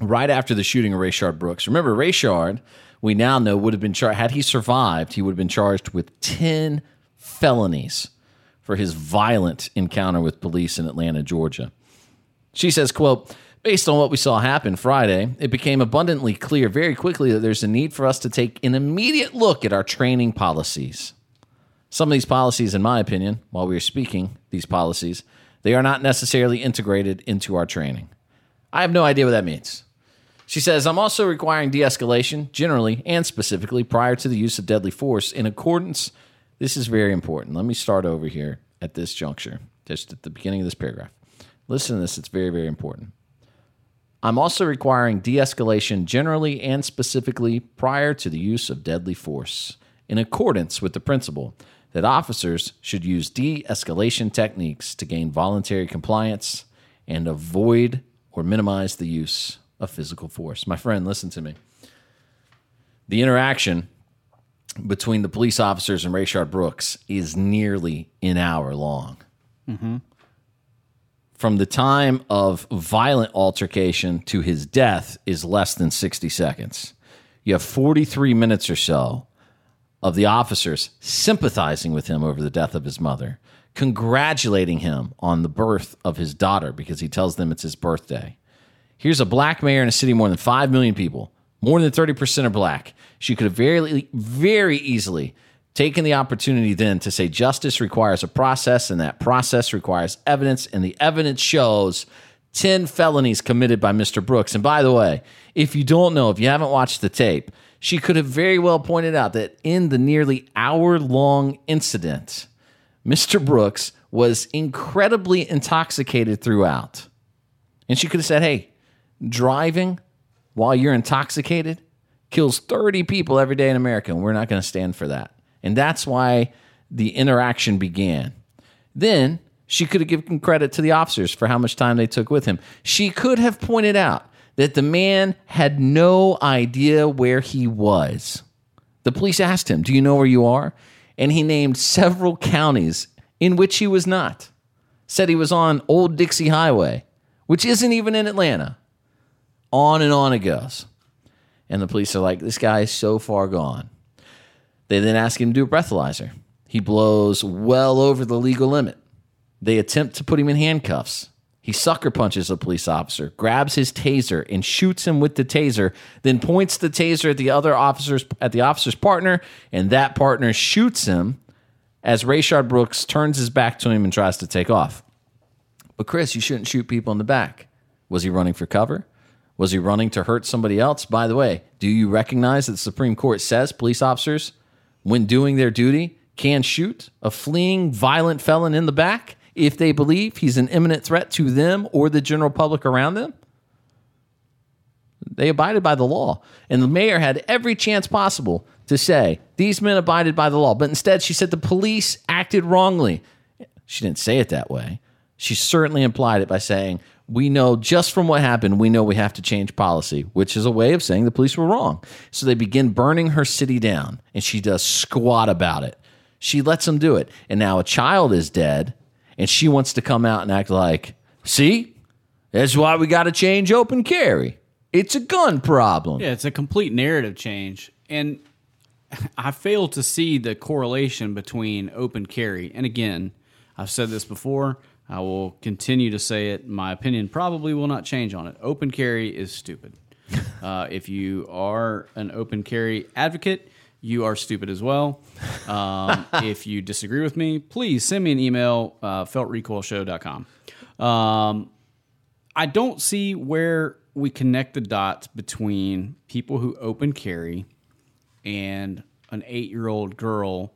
right after the shooting of Rayshard Brooks. Remember, Rayshard, we now know, would have been charged, had he survived, he would have been charged with 10 felonies for his violent encounter with police in Atlanta, Georgia. She says, quote, based on what we saw happen Friday, it became abundantly clear very quickly that there's a need for us to take an immediate look at our training policies. Some of these policies, in my opinion, while we are speaking these policies, they are not necessarily integrated into our training. I have no idea what that means. She says, I'm also requiring de escalation, generally and specifically, prior to the use of deadly force in accordance. This is very important. Let me start over here at this juncture, just at the beginning of this paragraph. Listen to this, it's very, very important. I'm also requiring de escalation generally and specifically prior to the use of deadly force, in accordance with the principle that officers should use de escalation techniques to gain voluntary compliance and avoid or minimize the use of physical force. My friend, listen to me. The interaction between the police officers and Rayshard Brooks is nearly an hour long. Mm-hmm. From the time of violent altercation to his death is less than 60 seconds. You have 43 minutes or so of the officers sympathizing with him over the death of his mother, congratulating him on the birth of his daughter because he tells them it's his birthday. Here's a black mayor in a city more than 5 million people. More than 30% are black. She could have very, very easily taken the opportunity then to say justice requires a process, and that process requires evidence, and the evidence shows 10 felonies committed by Mr. Brooks. And by the way, if you don't know, if you haven't watched the tape, she could have very well pointed out that in the nearly hour long incident, Mr. Brooks was incredibly intoxicated throughout. And she could have said, hey, driving while you're intoxicated kills 30 people every day in America, and we're not going to stand for that. And that's why the interaction began. Then she could have given credit to the officers for how much time they took with him. She could have pointed out that the man had no idea where he was. The police asked him, Do you know where you are? And he named several counties in which he was not. Said he was on Old Dixie Highway, which isn't even in Atlanta. On and on it goes. And the police are like, This guy is so far gone. They then ask him to do a breathalyzer. He blows well over the legal limit. They attempt to put him in handcuffs. He sucker punches a police officer, grabs his taser, and shoots him with the taser, then points the taser at the other officers at the officer's partner, and that partner shoots him as Rayshard Brooks turns his back to him and tries to take off. But Chris, you shouldn't shoot people in the back. Was he running for cover? Was he running to hurt somebody else? By the way, do you recognize that the Supreme Court says police officers, when doing their duty, can shoot a fleeing violent felon in the back if they believe he's an imminent threat to them or the general public around them? They abided by the law. And the mayor had every chance possible to say, these men abided by the law. But instead, she said the police acted wrongly. She didn't say it that way. She certainly implied it by saying, we know just from what happened, we know we have to change policy, which is a way of saying the police were wrong. So they begin burning her city down, and she does squat about it. She lets them do it. And now a child is dead, and she wants to come out and act like, see, that's why we got to change open carry. It's a gun problem. Yeah, it's a complete narrative change. And I fail to see the correlation between open carry. And again, I've said this before. I will continue to say it. My opinion probably will not change on it. Open carry is stupid. uh, if you are an open carry advocate, you are stupid as well. Um, if you disagree with me, please send me an email, uh, feltrecoilshow.com. Um, I don't see where we connect the dots between people who open carry and an eight year old girl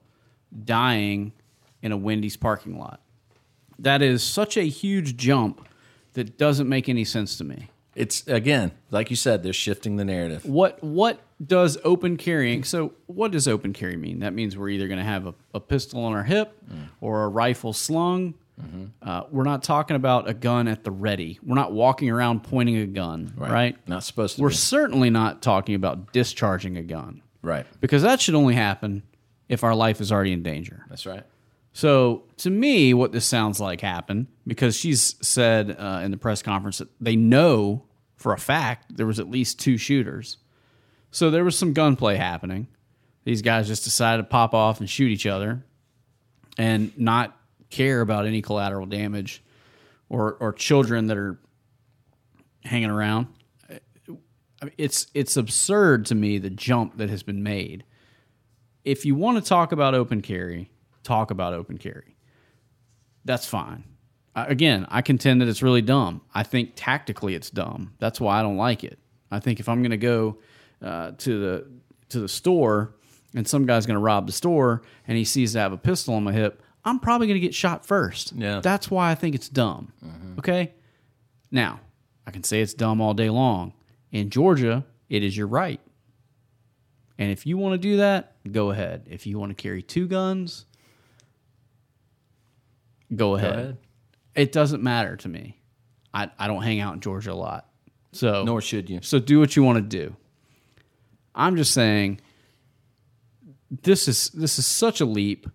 dying in a Wendy's parking lot. That is such a huge jump that doesn't make any sense to me. It's again, like you said, they're shifting the narrative. What what does open carrying? So what does open carry mean? That means we're either going to have a, a pistol on our hip or a rifle slung. Uh, we're not talking about a gun at the ready. We're not walking around pointing a gun, right? Not supposed to We're be. certainly not talking about discharging a gun Right. because that should only happen if our life is already in danger. That's right. So to me, what this sounds like happened because she's said uh, in the press conference that they know for a fact there was at least two shooters. So there was some gunplay happening. These guys just decided to pop off and shoot each other, and not care about any collateral damage or or children that are hanging around. It's it's absurd to me the jump that has been made. If you want to talk about open carry, talk about open carry. That's fine. I- Again, I contend that it's really dumb. I think tactically it's dumb. That's why I don't like it. I think if I'm going to go uh, to the to the store and some guy's going to rob the store and he sees I have a pistol on my hip, I'm probably going to get shot first. Yeah. That's why I think it's dumb. Okay. Now, I can say it's dumb all day long. In Georgia, it is your right. And if you want to do that, go ahead. If you want to carry two guns, go ahead. ahead. It doesn't matter to me. I, I don't hang out in Georgia a lot. So Nor should you. so do what you want to do. I'm just saying this is this is such a leap.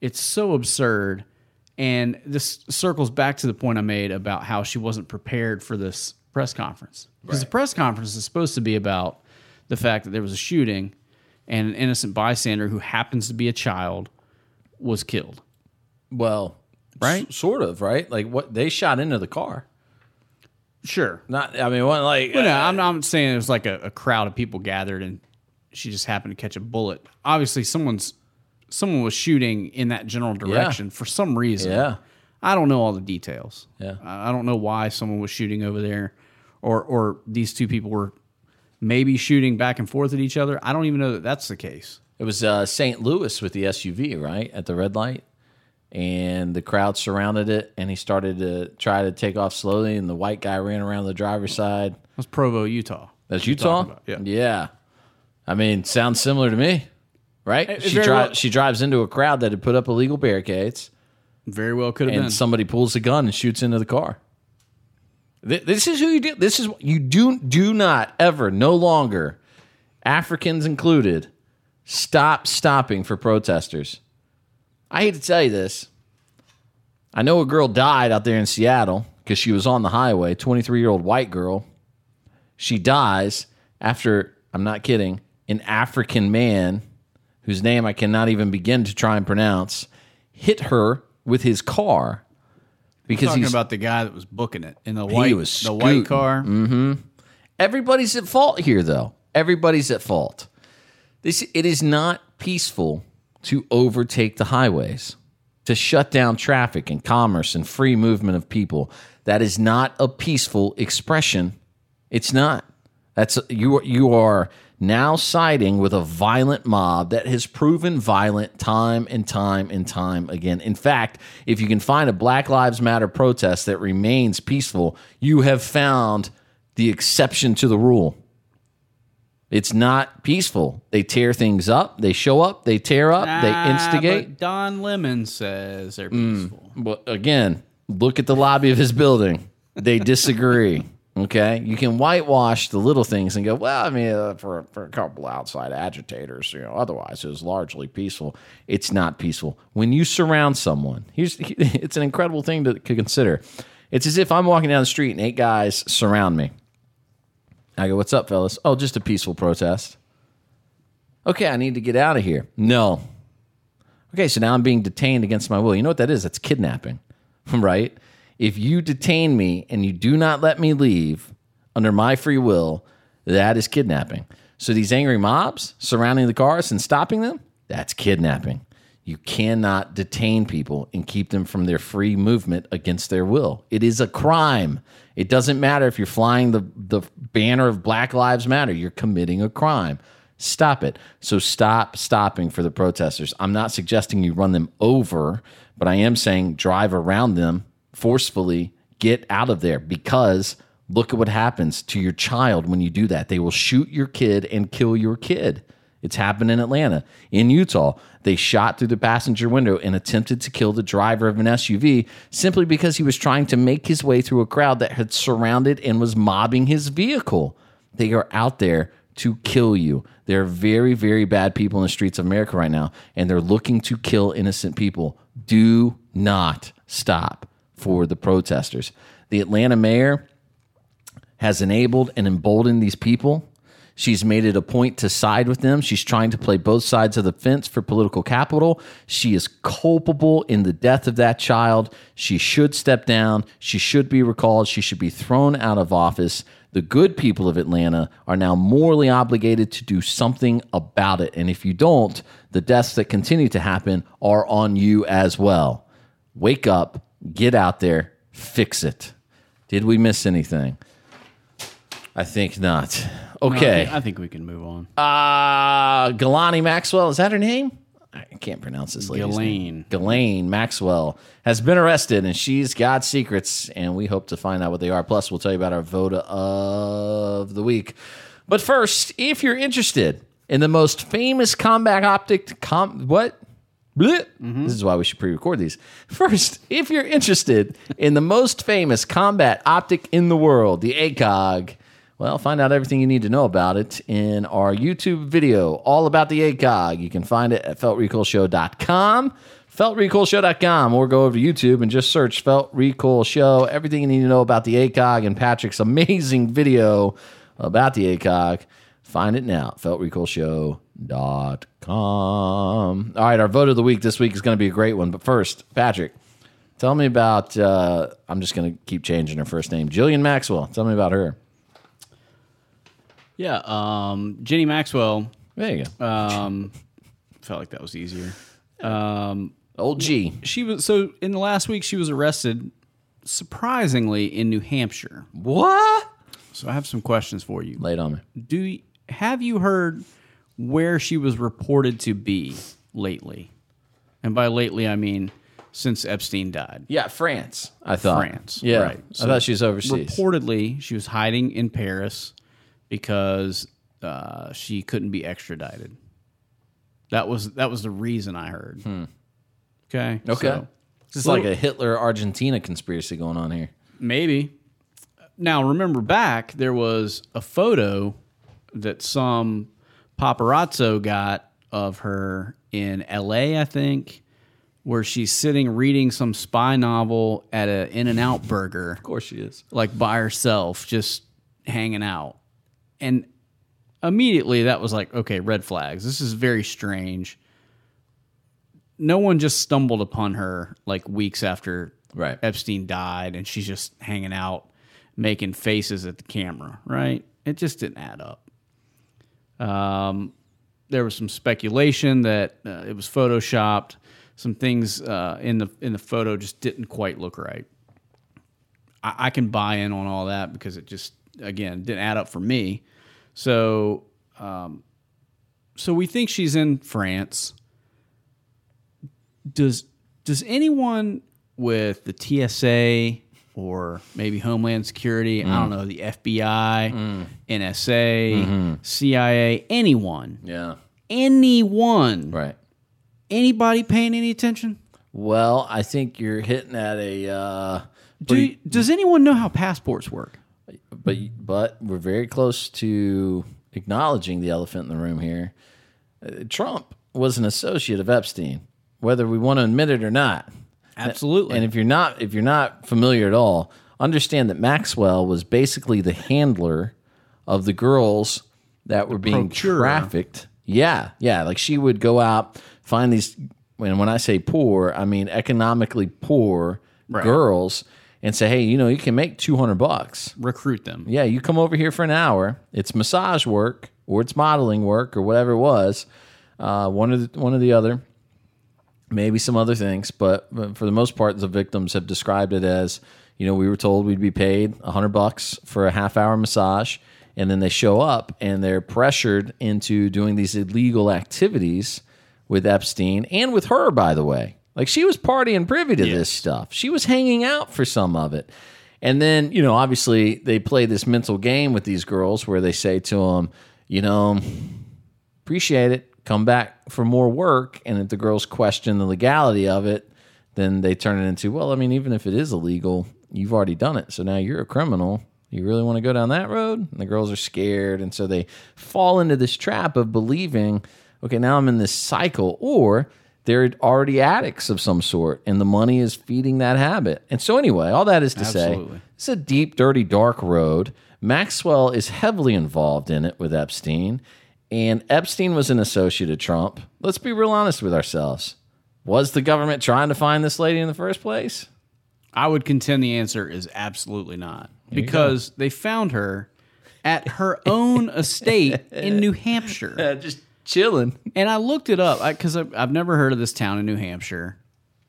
It's so absurd. And this circles back to the point I made about how she wasn't prepared for this press conference. Because the press conference is supposed to be about the fact that there was a shooting and an innocent bystander who happens to be a child was killed. Well, Right? s- sort of, right? Like what they shot into the car. Sure. Not, I mean, one like Well, no, I'm not saying it was like a, a crowd of people gathered and she just happened to catch a bullet. Obviously, someone's someone was shooting in that general direction for some reason. Yeah. I don't know all the details. Yeah. I I don't know why someone was shooting over there, or or these two people were maybe shooting back and forth at each other. I don't even know that that's the case. It was uh, St. Louis with the SUV, right? At the red light. And the crowd surrounded it, and he started to try to take off slowly, and the white guy ran around the driver's side. That's Provo, Utah. That's Utah. yeah. yeah. I mean, sounds similar to me, right? It- she drives. well- She drives into a crowd that had put up illegal barricades, Very well could have and been. somebody pulls a gun and shoots into the car. Th- This is who you do. This is what you do do not ever, no longer, Africans included, stop stopping for protesters. I hate to tell you this. I know a girl died out there in Seattle because she was on the highway. Twenty three year old white girl. She dies after I'm not kidding. An African man whose name I cannot even begin to try and pronounce hit her with his car because talking he's about the guy that was booking it in the white, was the white car. Mm-hmm. Everybody's at fault here, though. Everybody's at fault. This it is not peaceful to overtake the highways, to shut down traffic and commerce and free movement of people. That is not a peaceful expression. It's not. That's you. You are now siding with a violent mob that has proven violent time and time and time again. In fact, if you can find a Black Lives Matter protest that remains peaceful, you have found the exception to the rule. It's not peaceful. They tear things up. They show up. They tear up. they Ah, instigate. Don Lemon says they're Mm. peaceful. But again, look at the lobby of his building. They disagree. Okay, you can whitewash the little things and go, well, I mean, uh, for for a couple outside agitators, you know, otherwise it was largely peaceful. It's not peaceful when you surround someone. Here's it's an incredible thing to, to consider. It's as if I'm walking down the street and eight guys surround me. I go, "What's up, fellas?" Oh, just a peaceful protest. Okay, I need to get out of here. No, Okay, so now I'm being detained against my will. You know what that is? That's kidnapping, right? If you detain me and you do not let me leave under my free will, that is kidnapping. So these angry mobs surrounding the cars and stopping them, that's kidnapping. You cannot detain people and keep them from their free movement against their will. It is a crime. It doesn't matter if you're flying the, the banner of Black Lives Matter, you're committing a crime. Stop it. So stop stopping for the protesters. I'm not suggesting you run them over, but I am saying drive around them forcefully, get out of there because look at what happens to your child when you do that. They will shoot your kid and kill your kid. It's happened in Atlanta. In Utah, they shot through the passenger window and attempted to kill the driver of an SUV simply because he was trying to make his way through a crowd that had surrounded and was mobbing his vehicle. They are out there to kill you. There are very, very bad people in the streets of America right now, and they're looking to kill innocent people. Do not stop for the protesters. The Atlanta mayor has enabled and emboldened these people. She's made it a point to side with them. She's trying to play both sides of the fence for political capital. She is culpable in the death of that child. She should step down. She should be recalled. She should be thrown out of office. The good people of Atlanta are now morally obligated to do something about it. And if you don't, the deaths that continue to happen are on you as well. Wake up, get out there, fix it. Did we miss anything? I think not. No, Okay. think- I think we can move on. Uh, Galani Maxwell, is that her name? I can't pronounce this lady's name. Ghislaine. Ghislaine Maxwell has been arrested and she's got secrets, and we hope to find out what they are. Plus, we'll tell you about our vote of the week. But first, if you're interested in the most famous combat optic, com- what? Blech. This is why we should pre-record these. First, if you're interested in the most famous combat optic in the world, the ACOG, well, find out everything you need to know about it in our YouTube video, all about the ACOG. You can find it at feltrecoilshow.com, feltrecoilshow.com, or go over to YouTube and just search Felt Recoil Show. Everything you need to know about the ACOG and Patrick's amazing video about the ACOG. Find it now feltrecoilshow.com. All right, our vote of the week this week is going to be a great one. But first, Patrick, tell me about, uh, I'm just going to keep changing her first name, Jillian Maxwell. Tell me about her. Yeah, um, Jenny Maxwell. There you go. Um, felt like that was easier. Um, Old G. she was so in the last week she was arrested, surprisingly in New Hampshire. What? So I have some questions for you. Lay it on me. Do you, have you heard where she was reported to be lately? And by lately, I mean since Epstein died. Yeah, France. I thought France, Yeah, right. I thought she was overseas. Reportedly, she was hiding in Paris because uh, she couldn't be extradited. That was that was the reason I heard. Okay. Hmm. okay, so- this is like a Hitler Argentina conspiracy going on here. Maybe. Now, remember back, there was a photo that some paparazzo got of her in LA, I think, where she's sitting reading some spy novel at a In and Out burger, Of course, she is. like by herself, just hanging out. And immediately that was like, okay, red flags. This is very strange. No one just stumbled upon her like weeks after Right. Epstein died and she's just hanging out making faces at the camera, right? It just didn't add up. Um, there was some speculation that uh, it was photoshopped. Some things uh, in the in the photo just didn't quite look right. I, I can buy in on all that because it just again didn't add up for me. So, um, so we think she's in France. Does does anyone with the TSA or maybe Homeland Security, I don't know, the FBI, NSA, CIA, anyone, Yeah, anyone, right. anybody paying any attention? Well, I think you're hitting at a. Uh, Do you- does anyone know how passports work? But but we're very close to acknowledging the elephant in the room here. Uh, Trump was an associate of Epstein, whether we want to admit it or not. Absolutely. And if you're not if you're not familiar at all, understand that Maxwell was basically the handler of the girls that were being procurer. trafficked. Yeah, yeah. Like she would go out find these. When when I say poor, I mean economically poor Right. girls, and say, hey, you know, you can make two hundred bucks. recruit them. Yeah, you come over here for an hour. It's massage work or it's modeling work or whatever it was. Uh, one of the, one or the other. Maybe some other things, but, but for the most part, the victims have described it as, you know, we were told we'd be paid a hundred bucks for a half hour massage, and then they show up and they're pressured into doing these illegal activities with Epstein and with her, by the way. Like she was partying privy to this stuff. She was hanging out for some of it. And then, you know, obviously they play this mental game with these girls where they say to them, you know, appreciate it. Come back for more work. And if the girls question the legality of it, then they turn it into, well, I mean, even if it is illegal, you've already done it. So now you're a criminal. You really want to go down that road? And the girls are scared. And so they fall into this trap of believing, okay, now I'm in this cycle. Or they're already addicts of some sort and the money is feeding that habit. And so, anyway, all that is to Absolutely. say, it's a deep, dirty, dark road. Maxwell is heavily involved in it with Epstein, and Epstein was an associate of Trump. Let's be real honest with ourselves. Was the government trying to find this lady in the first place? I would contend the answer is absolutely not because they found her at her own estate in New Hampshire. just chilling. And I looked it up because I've, I've never heard of this town in New Hampshire.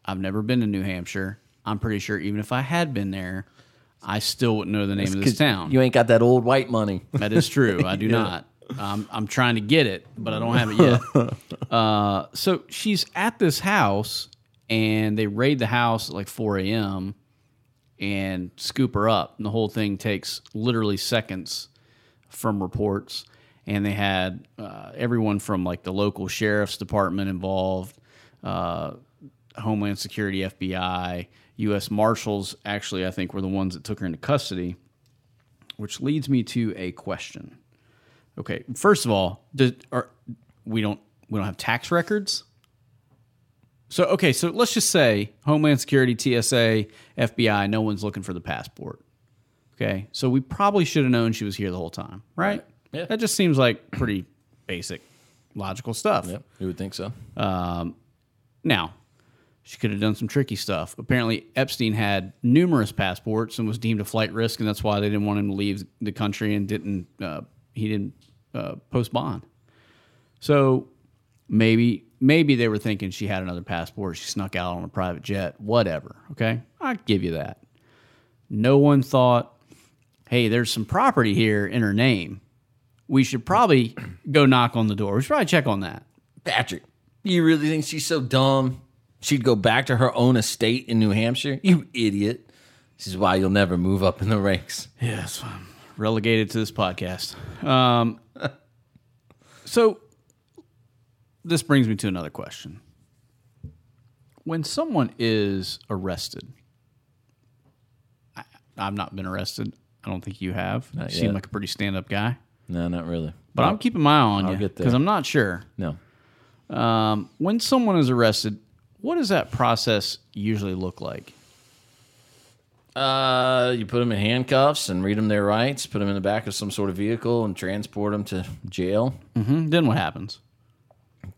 I've never been to New Hampshire. I'm pretty sure even if I had been there, I still wouldn't know the name of this town. You ain't got that old white money. That is true. I do not. Um, I'm trying to get it, but I don't have it yet. uh, so she's at this house, and they raid the house at like 4 a.m. and scoop her up. And the whole thing takes literally seconds from reports. And they had uh, everyone from like the local sheriff's department involved, uh, Homeland Security, FBI, U.S. Marshals. Actually, I think were the ones that took her into custody. Which leads me to a question. Okay, first of all, does, are, we don't we don't have tax records. So okay, so let's just say Homeland Security, TSA, FBI, no one's looking for the passport. Okay, so we probably should have known she was here the whole time, right? Yeah. that just seems like pretty basic, logical stuff. Yep, you would think so. Now, she could have done some tricky stuff. Apparently, Epstein had numerous passports and was deemed a flight risk, and that's why they didn't want him to leave the country and didn't uh, he didn't uh, post bond. So maybe maybe they were thinking she had another passport. She snuck out on a private jet. Whatever. Okay, I give you that. No one thought, hey, there's some property here in her name. We should probably go knock on the door. We should probably check on that. Patrick, you really think she's so dumb? She'd go back to her own estate in New Hampshire. You idiot. This is why you'll never move up in the ranks. Yes, I'm relegated to this podcast. Um, so this brings me to another question. When someone is arrested, I, I've not been arrested. I don't think you have. You seem like a pretty stand-up guy, No, not really. but I'm keeping my eye on I'll you get there. because I'm not sure. No. Um, when someone is arrested, what does that process usually look like? Uh, you put them in handcuffs and read them their rights. Put them in the back of some sort of vehicle and transport them to jail. hmm Then what happens?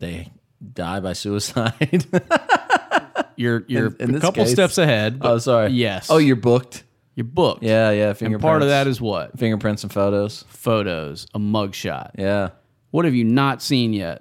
They die by suicide. You're you're In- a this couple case- steps ahead. oh, sorry. Yes. Oh, you're booked. You're booked. Yeah, yeah. Fingerprints. And part of that is what? fingerprints and photos. Photos, a mugshot. Yeah, What have you not seen yet?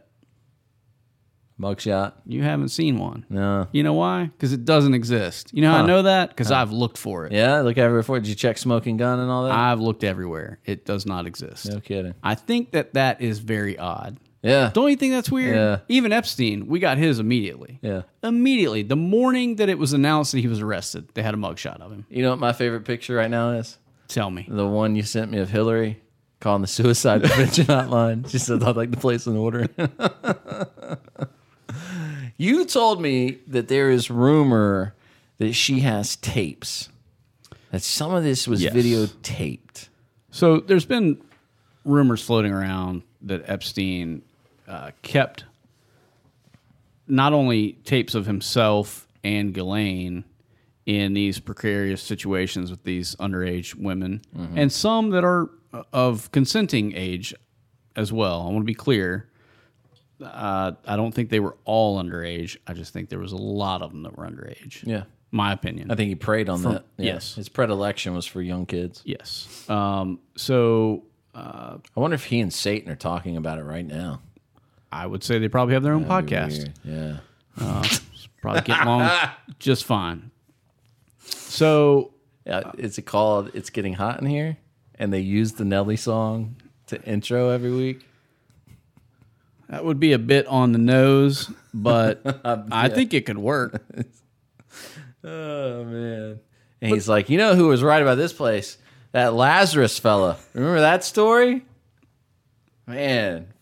mugshot. You haven't seen one. No. You know why? Because it doesn't exist. You know how I know that? Because I've looked for it. Yeah, look everywhere for. Did you check smoking gun and all that? I've looked everywhere. It does not exist. no kidding. I think that that is very odd. Yeah. Don't you think that's weird? Yeah. Even Epstein, we got his immediately. Yeah. Immediately. The morning that it was announced that he was arrested, they had a mugshot of him. You know what my favorite picture right now is? Tell me. The one you sent me of Hillary calling the suicide prevention hotline. She said, I'd like to place an order. you told me that there is rumor that she has tapes, that some of this was Yes. videotaped. So there's been rumors floating around that Epstein uh, kept not only tapes of himself and Ghislaine in these precarious situations with these underage women, and some that are uh, of consenting age as well. I want to be clear. Uh, I don't think they were all underage. I just think there was a lot of them that were underage. Yeah. My opinion. I think he preyed on that. Yeah. yes. His predilection was for young kids. yes. Um, so I wonder if he and Satan are talking about it right now. I would say they probably have their own That'd podcast. Yeah. Uh, probably get along just fine. So Yeah, it's a called "It's Getting Hot in Here," and they use the Nelly song to intro every week. that would be a bit on the nose, but I think it could work. Oh man! And he's like, you know who was right about this place? That Lazarus fella. Remember that story? Man,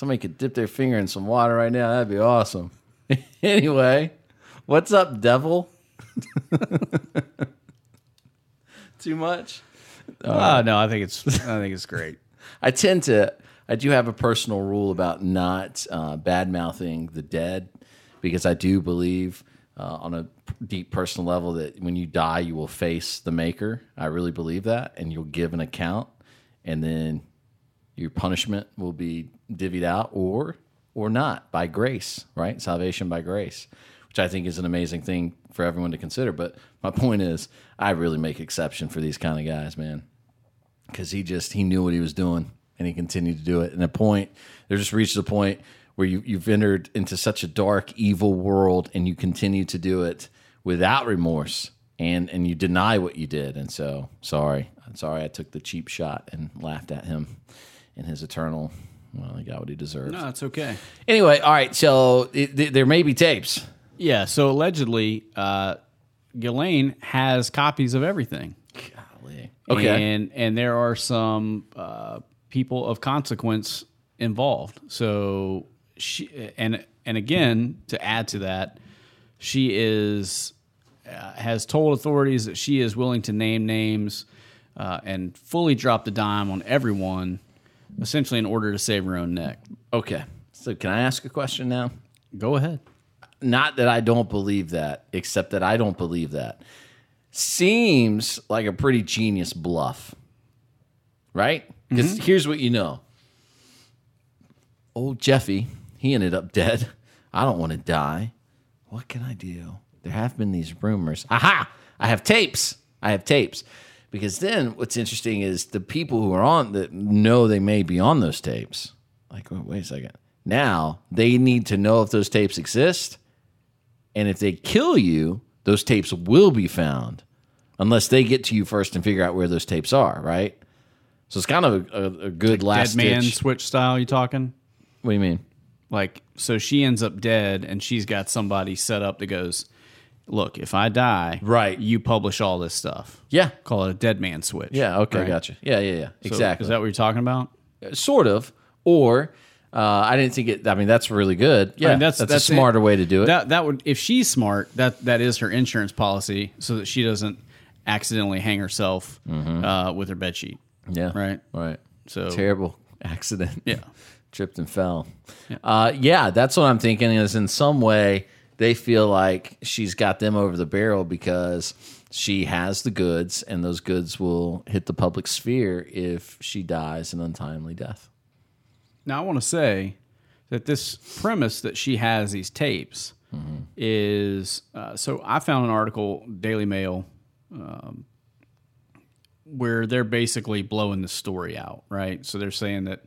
somebody could dip their finger in some water right now. That'd be awesome. anyway, what's up, devil? Too much? Uh, no, I think it's I think it's great. I tend to. I do have a personal rule about not uh, bad mouthing the dead because I do believe uh, on a deep personal level that when you die, you will face the Maker. I really believe that, and you'll give an account, and then your punishment will be divvied out or or not by grace, right? Salvation by grace, which I think is an amazing thing for everyone to consider. But my point is, I really make exception for these kind of guys, man because he just he knew what he was doing and he continued to do it. And a point, there just reached a point where you you've entered into such a dark, evil world, and you continue to do it without remorse, and and you deny what you did. And so, sorry, I'm sorry, I took the cheap shot and laughed at him in his eternal. Well, he got what he deserves. No, it's okay. Anyway, all right. So it, th- there may be tapes. Yeah. So allegedly, uh, Ghislaine has copies of everything. Golly. Okay. and and there are some uh, people of consequence involved. So she and and again to add to that, she is uh, has told authorities that she is willing to name names uh, and fully drop the dime on everyone, essentially in order to save her own neck. okay. So can I ask a question now? Go ahead. not that I don't believe that, except that I don't believe that. Seems like a pretty genius bluff, right? Because mm-hmm. here's what you know old Jeffy, he ended up dead. I don't want to die. What can I do? There have been these rumors. Aha! I have tapes. I have tapes. Because then what's interesting is the people who are on that know they may be on those tapes. Like, wait, wait a second. Now they need to know if those tapes exist. And if they kill you, those tapes will be found unless they get to you first and figure out where those tapes are, right? So it's kind of a, a, a good last Dead man ditch. switch style. You talking? What do you mean? Like, so she ends up dead, and she's got somebody set up that goes, "Look, if I die, Right. you publish all this stuff." Yeah. Call it a dead man switch. Yeah. Okay. Right? Gotcha. Yeah. Yeah. Yeah. So exactly. Is that what you're talking about? sort of? Or uh, I didn't think it. I mean, that's really good. Yeah. I mean, that's that's, a smarter way to do it. That that would if she's smart, that that is her insurance policy, so that she doesn't accidentally hang herself uh, with her bed sheet. Mm-hmm. yeah. Right. Right. So Terrible accident. Yeah. Tripped and fell. Yeah. Uh, yeah. That's what I'm thinking. Is in some way they feel like she's got them over the barrel because she has the goods, and those goods will hit the public sphere if she dies an untimely death. Now I want to say that this premise that she has these tapes is uh, so. I found an article, Daily Mail, um, where they're basically blowing the story out. Right, so they're saying that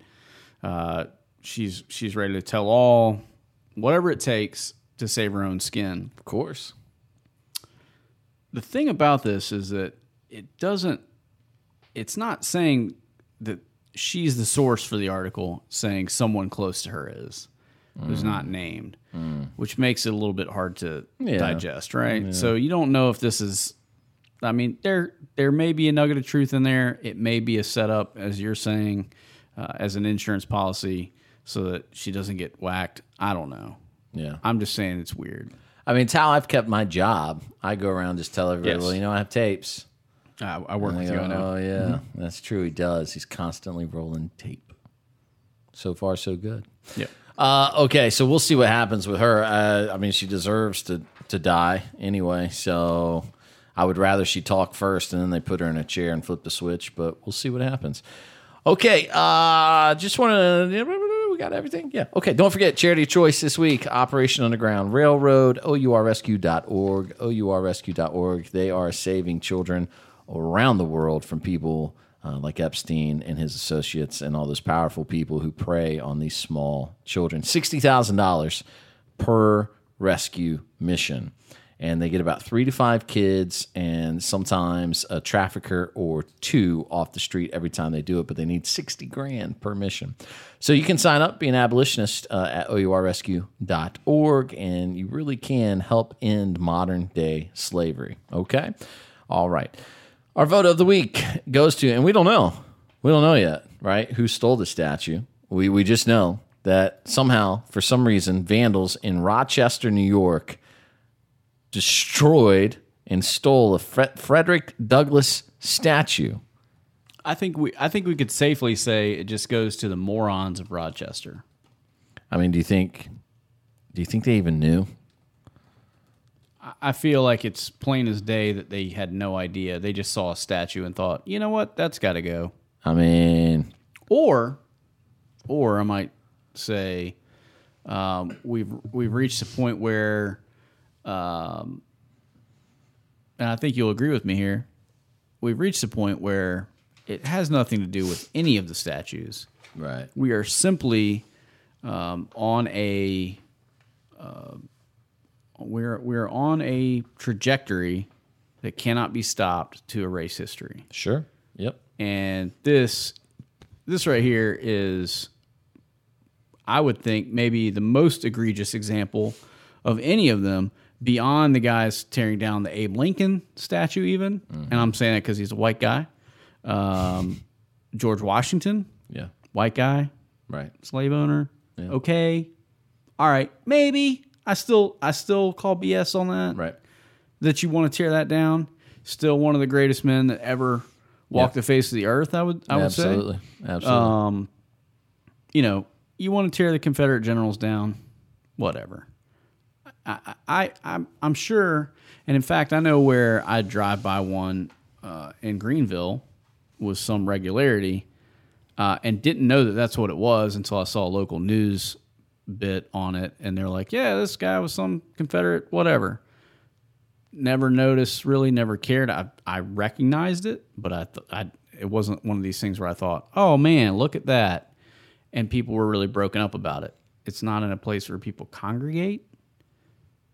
uh, she's she's ready to tell all, whatever it takes to save her own skin. Of course. the thing about this is that it doesn't it's not saying that she's the source for the article saying someone close to her is who's not named which makes it a little bit hard to Yeah. digest right? So you don't know if this is i mean there there may be a nugget of truth in there. It may be a setup as you're saying uh, as an insurance policy so that she doesn't get whacked. I don't know Yeah. i'm just saying it's weird I mean, it's how I've kept my job. I go around just tell everybody, Yes. well, you know, I have tapes. i, I work with you know oh yeah, that's true. He does. He's constantly rolling tape. So far, so good. yeah Uh, okay, so we'll see what happens with her. Uh, I mean, she deserves to to die anyway. So I would rather she talk first, and then they put her in a chair and flip the switch. But we'll see what happens. Okay, uh, just want to. Got everything? Yeah. Okay, don't forget Charity Choice this week Operation Underground Railroad, OURrescue.org, OURrescue.org. They are saving children around the world from people uh, like Epstein and his associates and all those powerful people who prey on these small children. $60,000 per rescue mission. And they get about three to five kids and sometimes a trafficker or two off the street every time they do it, but they need 60 grand per mission. So you can sign up, be an abolitionist uh, at OURrescue.org, and you really can help end modern day slavery. Okay? All right. Our vote of the week goes to, and we don't know, we don't know yet, right? Who stole the statue? We we just know that somehow, for some reason, vandals in Rochester, New York, destroyed and stole a Fre- Frederick Douglass statue. I think we I think we could safely say it just goes to the morons of Rochester. I mean, do you think? Do you think they even knew? I- I feel like it's plain as day that they had no idea. They just saw a statue and thought, you know what, that's got to go. I mean, Or, or I might say, um, we've we've reached a point where, um, and I think you'll agree with me here. We've reached a point where it has nothing to do with any of the statues. right? we are simply um, on a uh, we're we're on a trajectory that cannot be stopped to erase history. Sure. Yep. And this this right here is I would think maybe the most egregious example of any of them beyond the guys tearing down the Abe Lincoln statue even. And I'm saying that cuz he's a white guy. Um, George Washington, Yeah. white guy, Right. slave owner. Okay. All right. Maybe I still I still call BS on that. Right. That you want to tear that down. Still one of the greatest men that ever walked Yeah. the face of the earth. I would I would Absolutely. say. Absolutely. Um, you know, you want to tear the Confederate generals down, whatever. I, I, I'm, I'm sure, and in fact, I know where I drive by one uh, in Greenville with some regularity, uh, and didn't know that that's what it was until I saw a local news bit on it, and they're like, "Yeah, this guy was some Confederate, whatever." Never noticed, really, never cared. I, I recognized it, but I, th- I, it wasn't one of these things where I thought, "Oh man, look at that," and people were really broken up about it. It's not in a place where people congregate.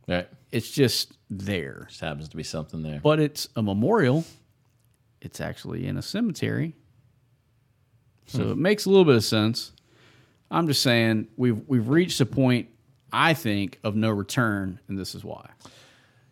Right. It's just there. Just happens to be something there. But it's a memorial. It's actually in a cemetery. So it makes a little bit of sense. I'm just saying we've we've reached a point, I think, of no return, and this is why.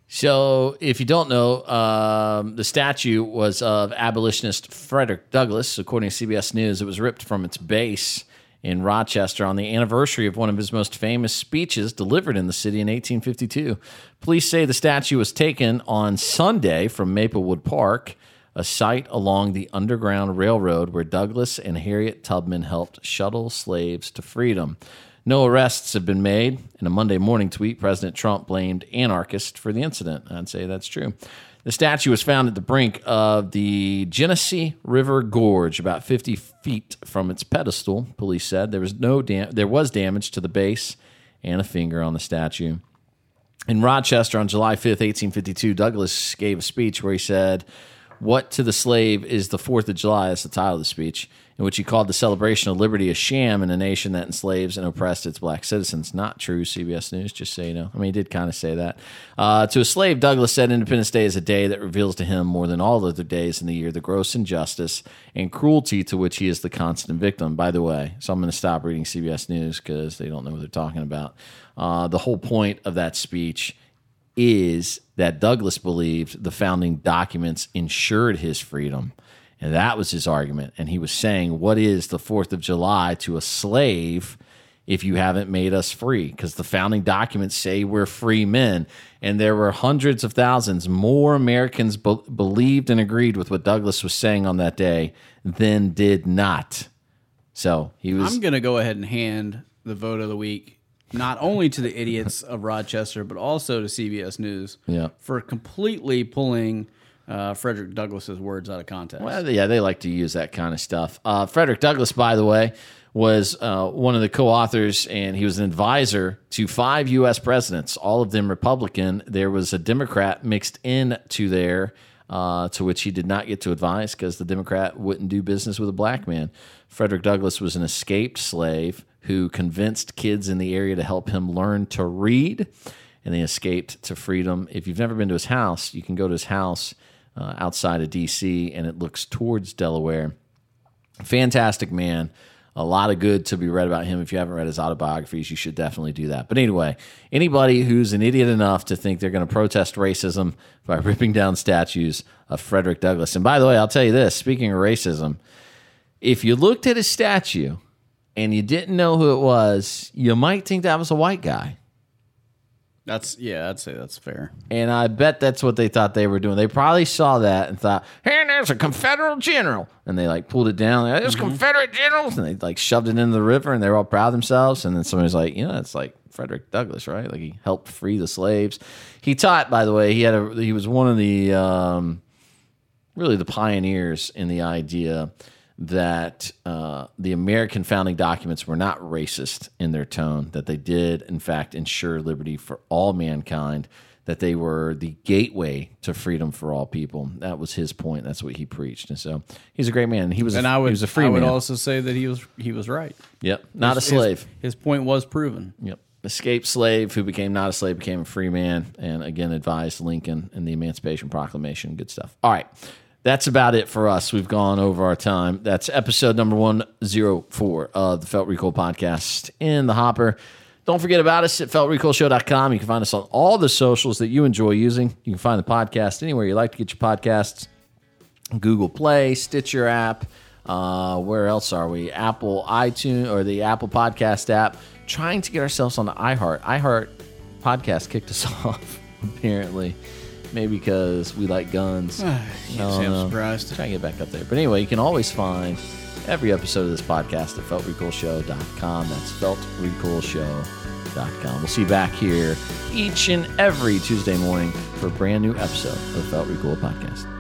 So, if you don't know, um, the statue was of abolitionist Frederick Douglass. According to CBS News, it was ripped from its base in Rochester on the anniversary of one of his most famous speeches delivered in the city in 1852. Police say the statue was taken on Sunday from Maplewood Park, a site along the Underground Railroad where Douglass and Harriet Tubman helped shuttle slaves to freedom. No arrests have been made. In a Monday morning tweet, President Trump blamed anarchists for the incident. I'd say that's true. The statue was found at the brink of the Genesee River Gorge, about 50 feet from its pedestal. Police said there was no dam- there was damage to the base and a finger on the statue. In Rochester on July 5th, 1852, Douglass gave a speech where he said, What to the slave is the 4th of July? That's the title of the speech, in which he called the celebration of liberty a sham in a nation that enslaves and oppressed its black citizens. Not true, CBS News, just so you know. I mean, he did kind of say that. Uh, to a slave, Douglass said Independence Day is a day that reveals to him more than all other days in the year the gross injustice and cruelty to which he is the constant victim. By the way, so I'm going to stop reading CBS News because they don't know what they're talking about. Uh, the whole point of that speech is that Douglass believed the founding documents ensured his freedom. And that was his argument. And he was saying, What is the 4th of July to a slave if you haven't made us free? Because the founding documents say we're free men. And there were hundreds of thousands more Americans be- believed and agreed with what Douglass was saying on that day than did not. So he was. I'm going to go ahead and hand the vote of the week not only to the idiots of Rochester, but also to CBS News Yeah. for completely pulling uh, Frederick Douglass's words out of context. Well, yeah, they like to use that kind of stuff. Uh, Frederick Douglass, by the way, was uh, one of the co-authors, and he was an advisor to five U.S. presidents, all of them Republican. There was a Democrat mixed in to there, uh, to which he did not get to advise because the Democrat wouldn't do business with a black man. Frederick Douglass was an escaped slave who convinced kids in the area to help him learn to read, and they escaped to freedom. If you've never been to his house, you can go to his house uh, outside of D.C., and it looks towards Delaware. Fantastic man. A lot of good to be read about him. If you haven't read his autobiographies, you should definitely do that. But anyway, anybody who's an idiot enough to think they're going to protest racism by ripping down statues of Frederick Douglass. And by the way, I'll tell you this speaking of racism, if you looked at his statue and you didn't know who it was, you might think that was a white guy. That's yeah, I'd say that's fair. And I bet that's what they thought they were doing. They probably saw that and thought, hey, there's a Confederate general. And they like pulled it down. Like, there's Confederate generals. And they like shoved it into the river and they were all proud of themselves. And then somebody's like, you know, it's like Frederick Douglass, right? Like he helped free the slaves. He taught, by the way, he had a, he was one of the, um, really the pioneers in the idea that uh, the American founding documents were not racist in their tone, that they did, in fact, ensure liberty for all mankind, that they were the gateway to freedom for all people. That was his point. That's what he preached. And so he's a great man. He was, And a, I would he was a free man. I would man. also say that he was he was right. yep, not a slave. His, point was proven. Yep. Escaped slave who became not a slave, became a free man, and again advised Lincoln in the Emancipation Proclamation. Good stuff. All right. That's about it for us. We've gone over our time. That's episode number 104 of the Felt Recoil podcast in the hopper. Don't forget about us at feltrecoilshow.com. You can find us on all the socials that you enjoy using. You can find the podcast anywhere you like to get your podcasts. Google Play, Stitcher app. Uh, where else are we? Apple iTunes or the Apple Podcast app. Trying to get ourselves on the iHeart. iHeart podcast kicked us off, apparently. Maybe because we like guns. Can't say I'm surprised. Try and get back up there. But anyway, you can always find every episode of this podcast at feltrecoilshow.com. That's feltrecoilshow.com. We'll see you back here each and every Tuesday morning for a brand new episode of the Felt Recoil Podcast.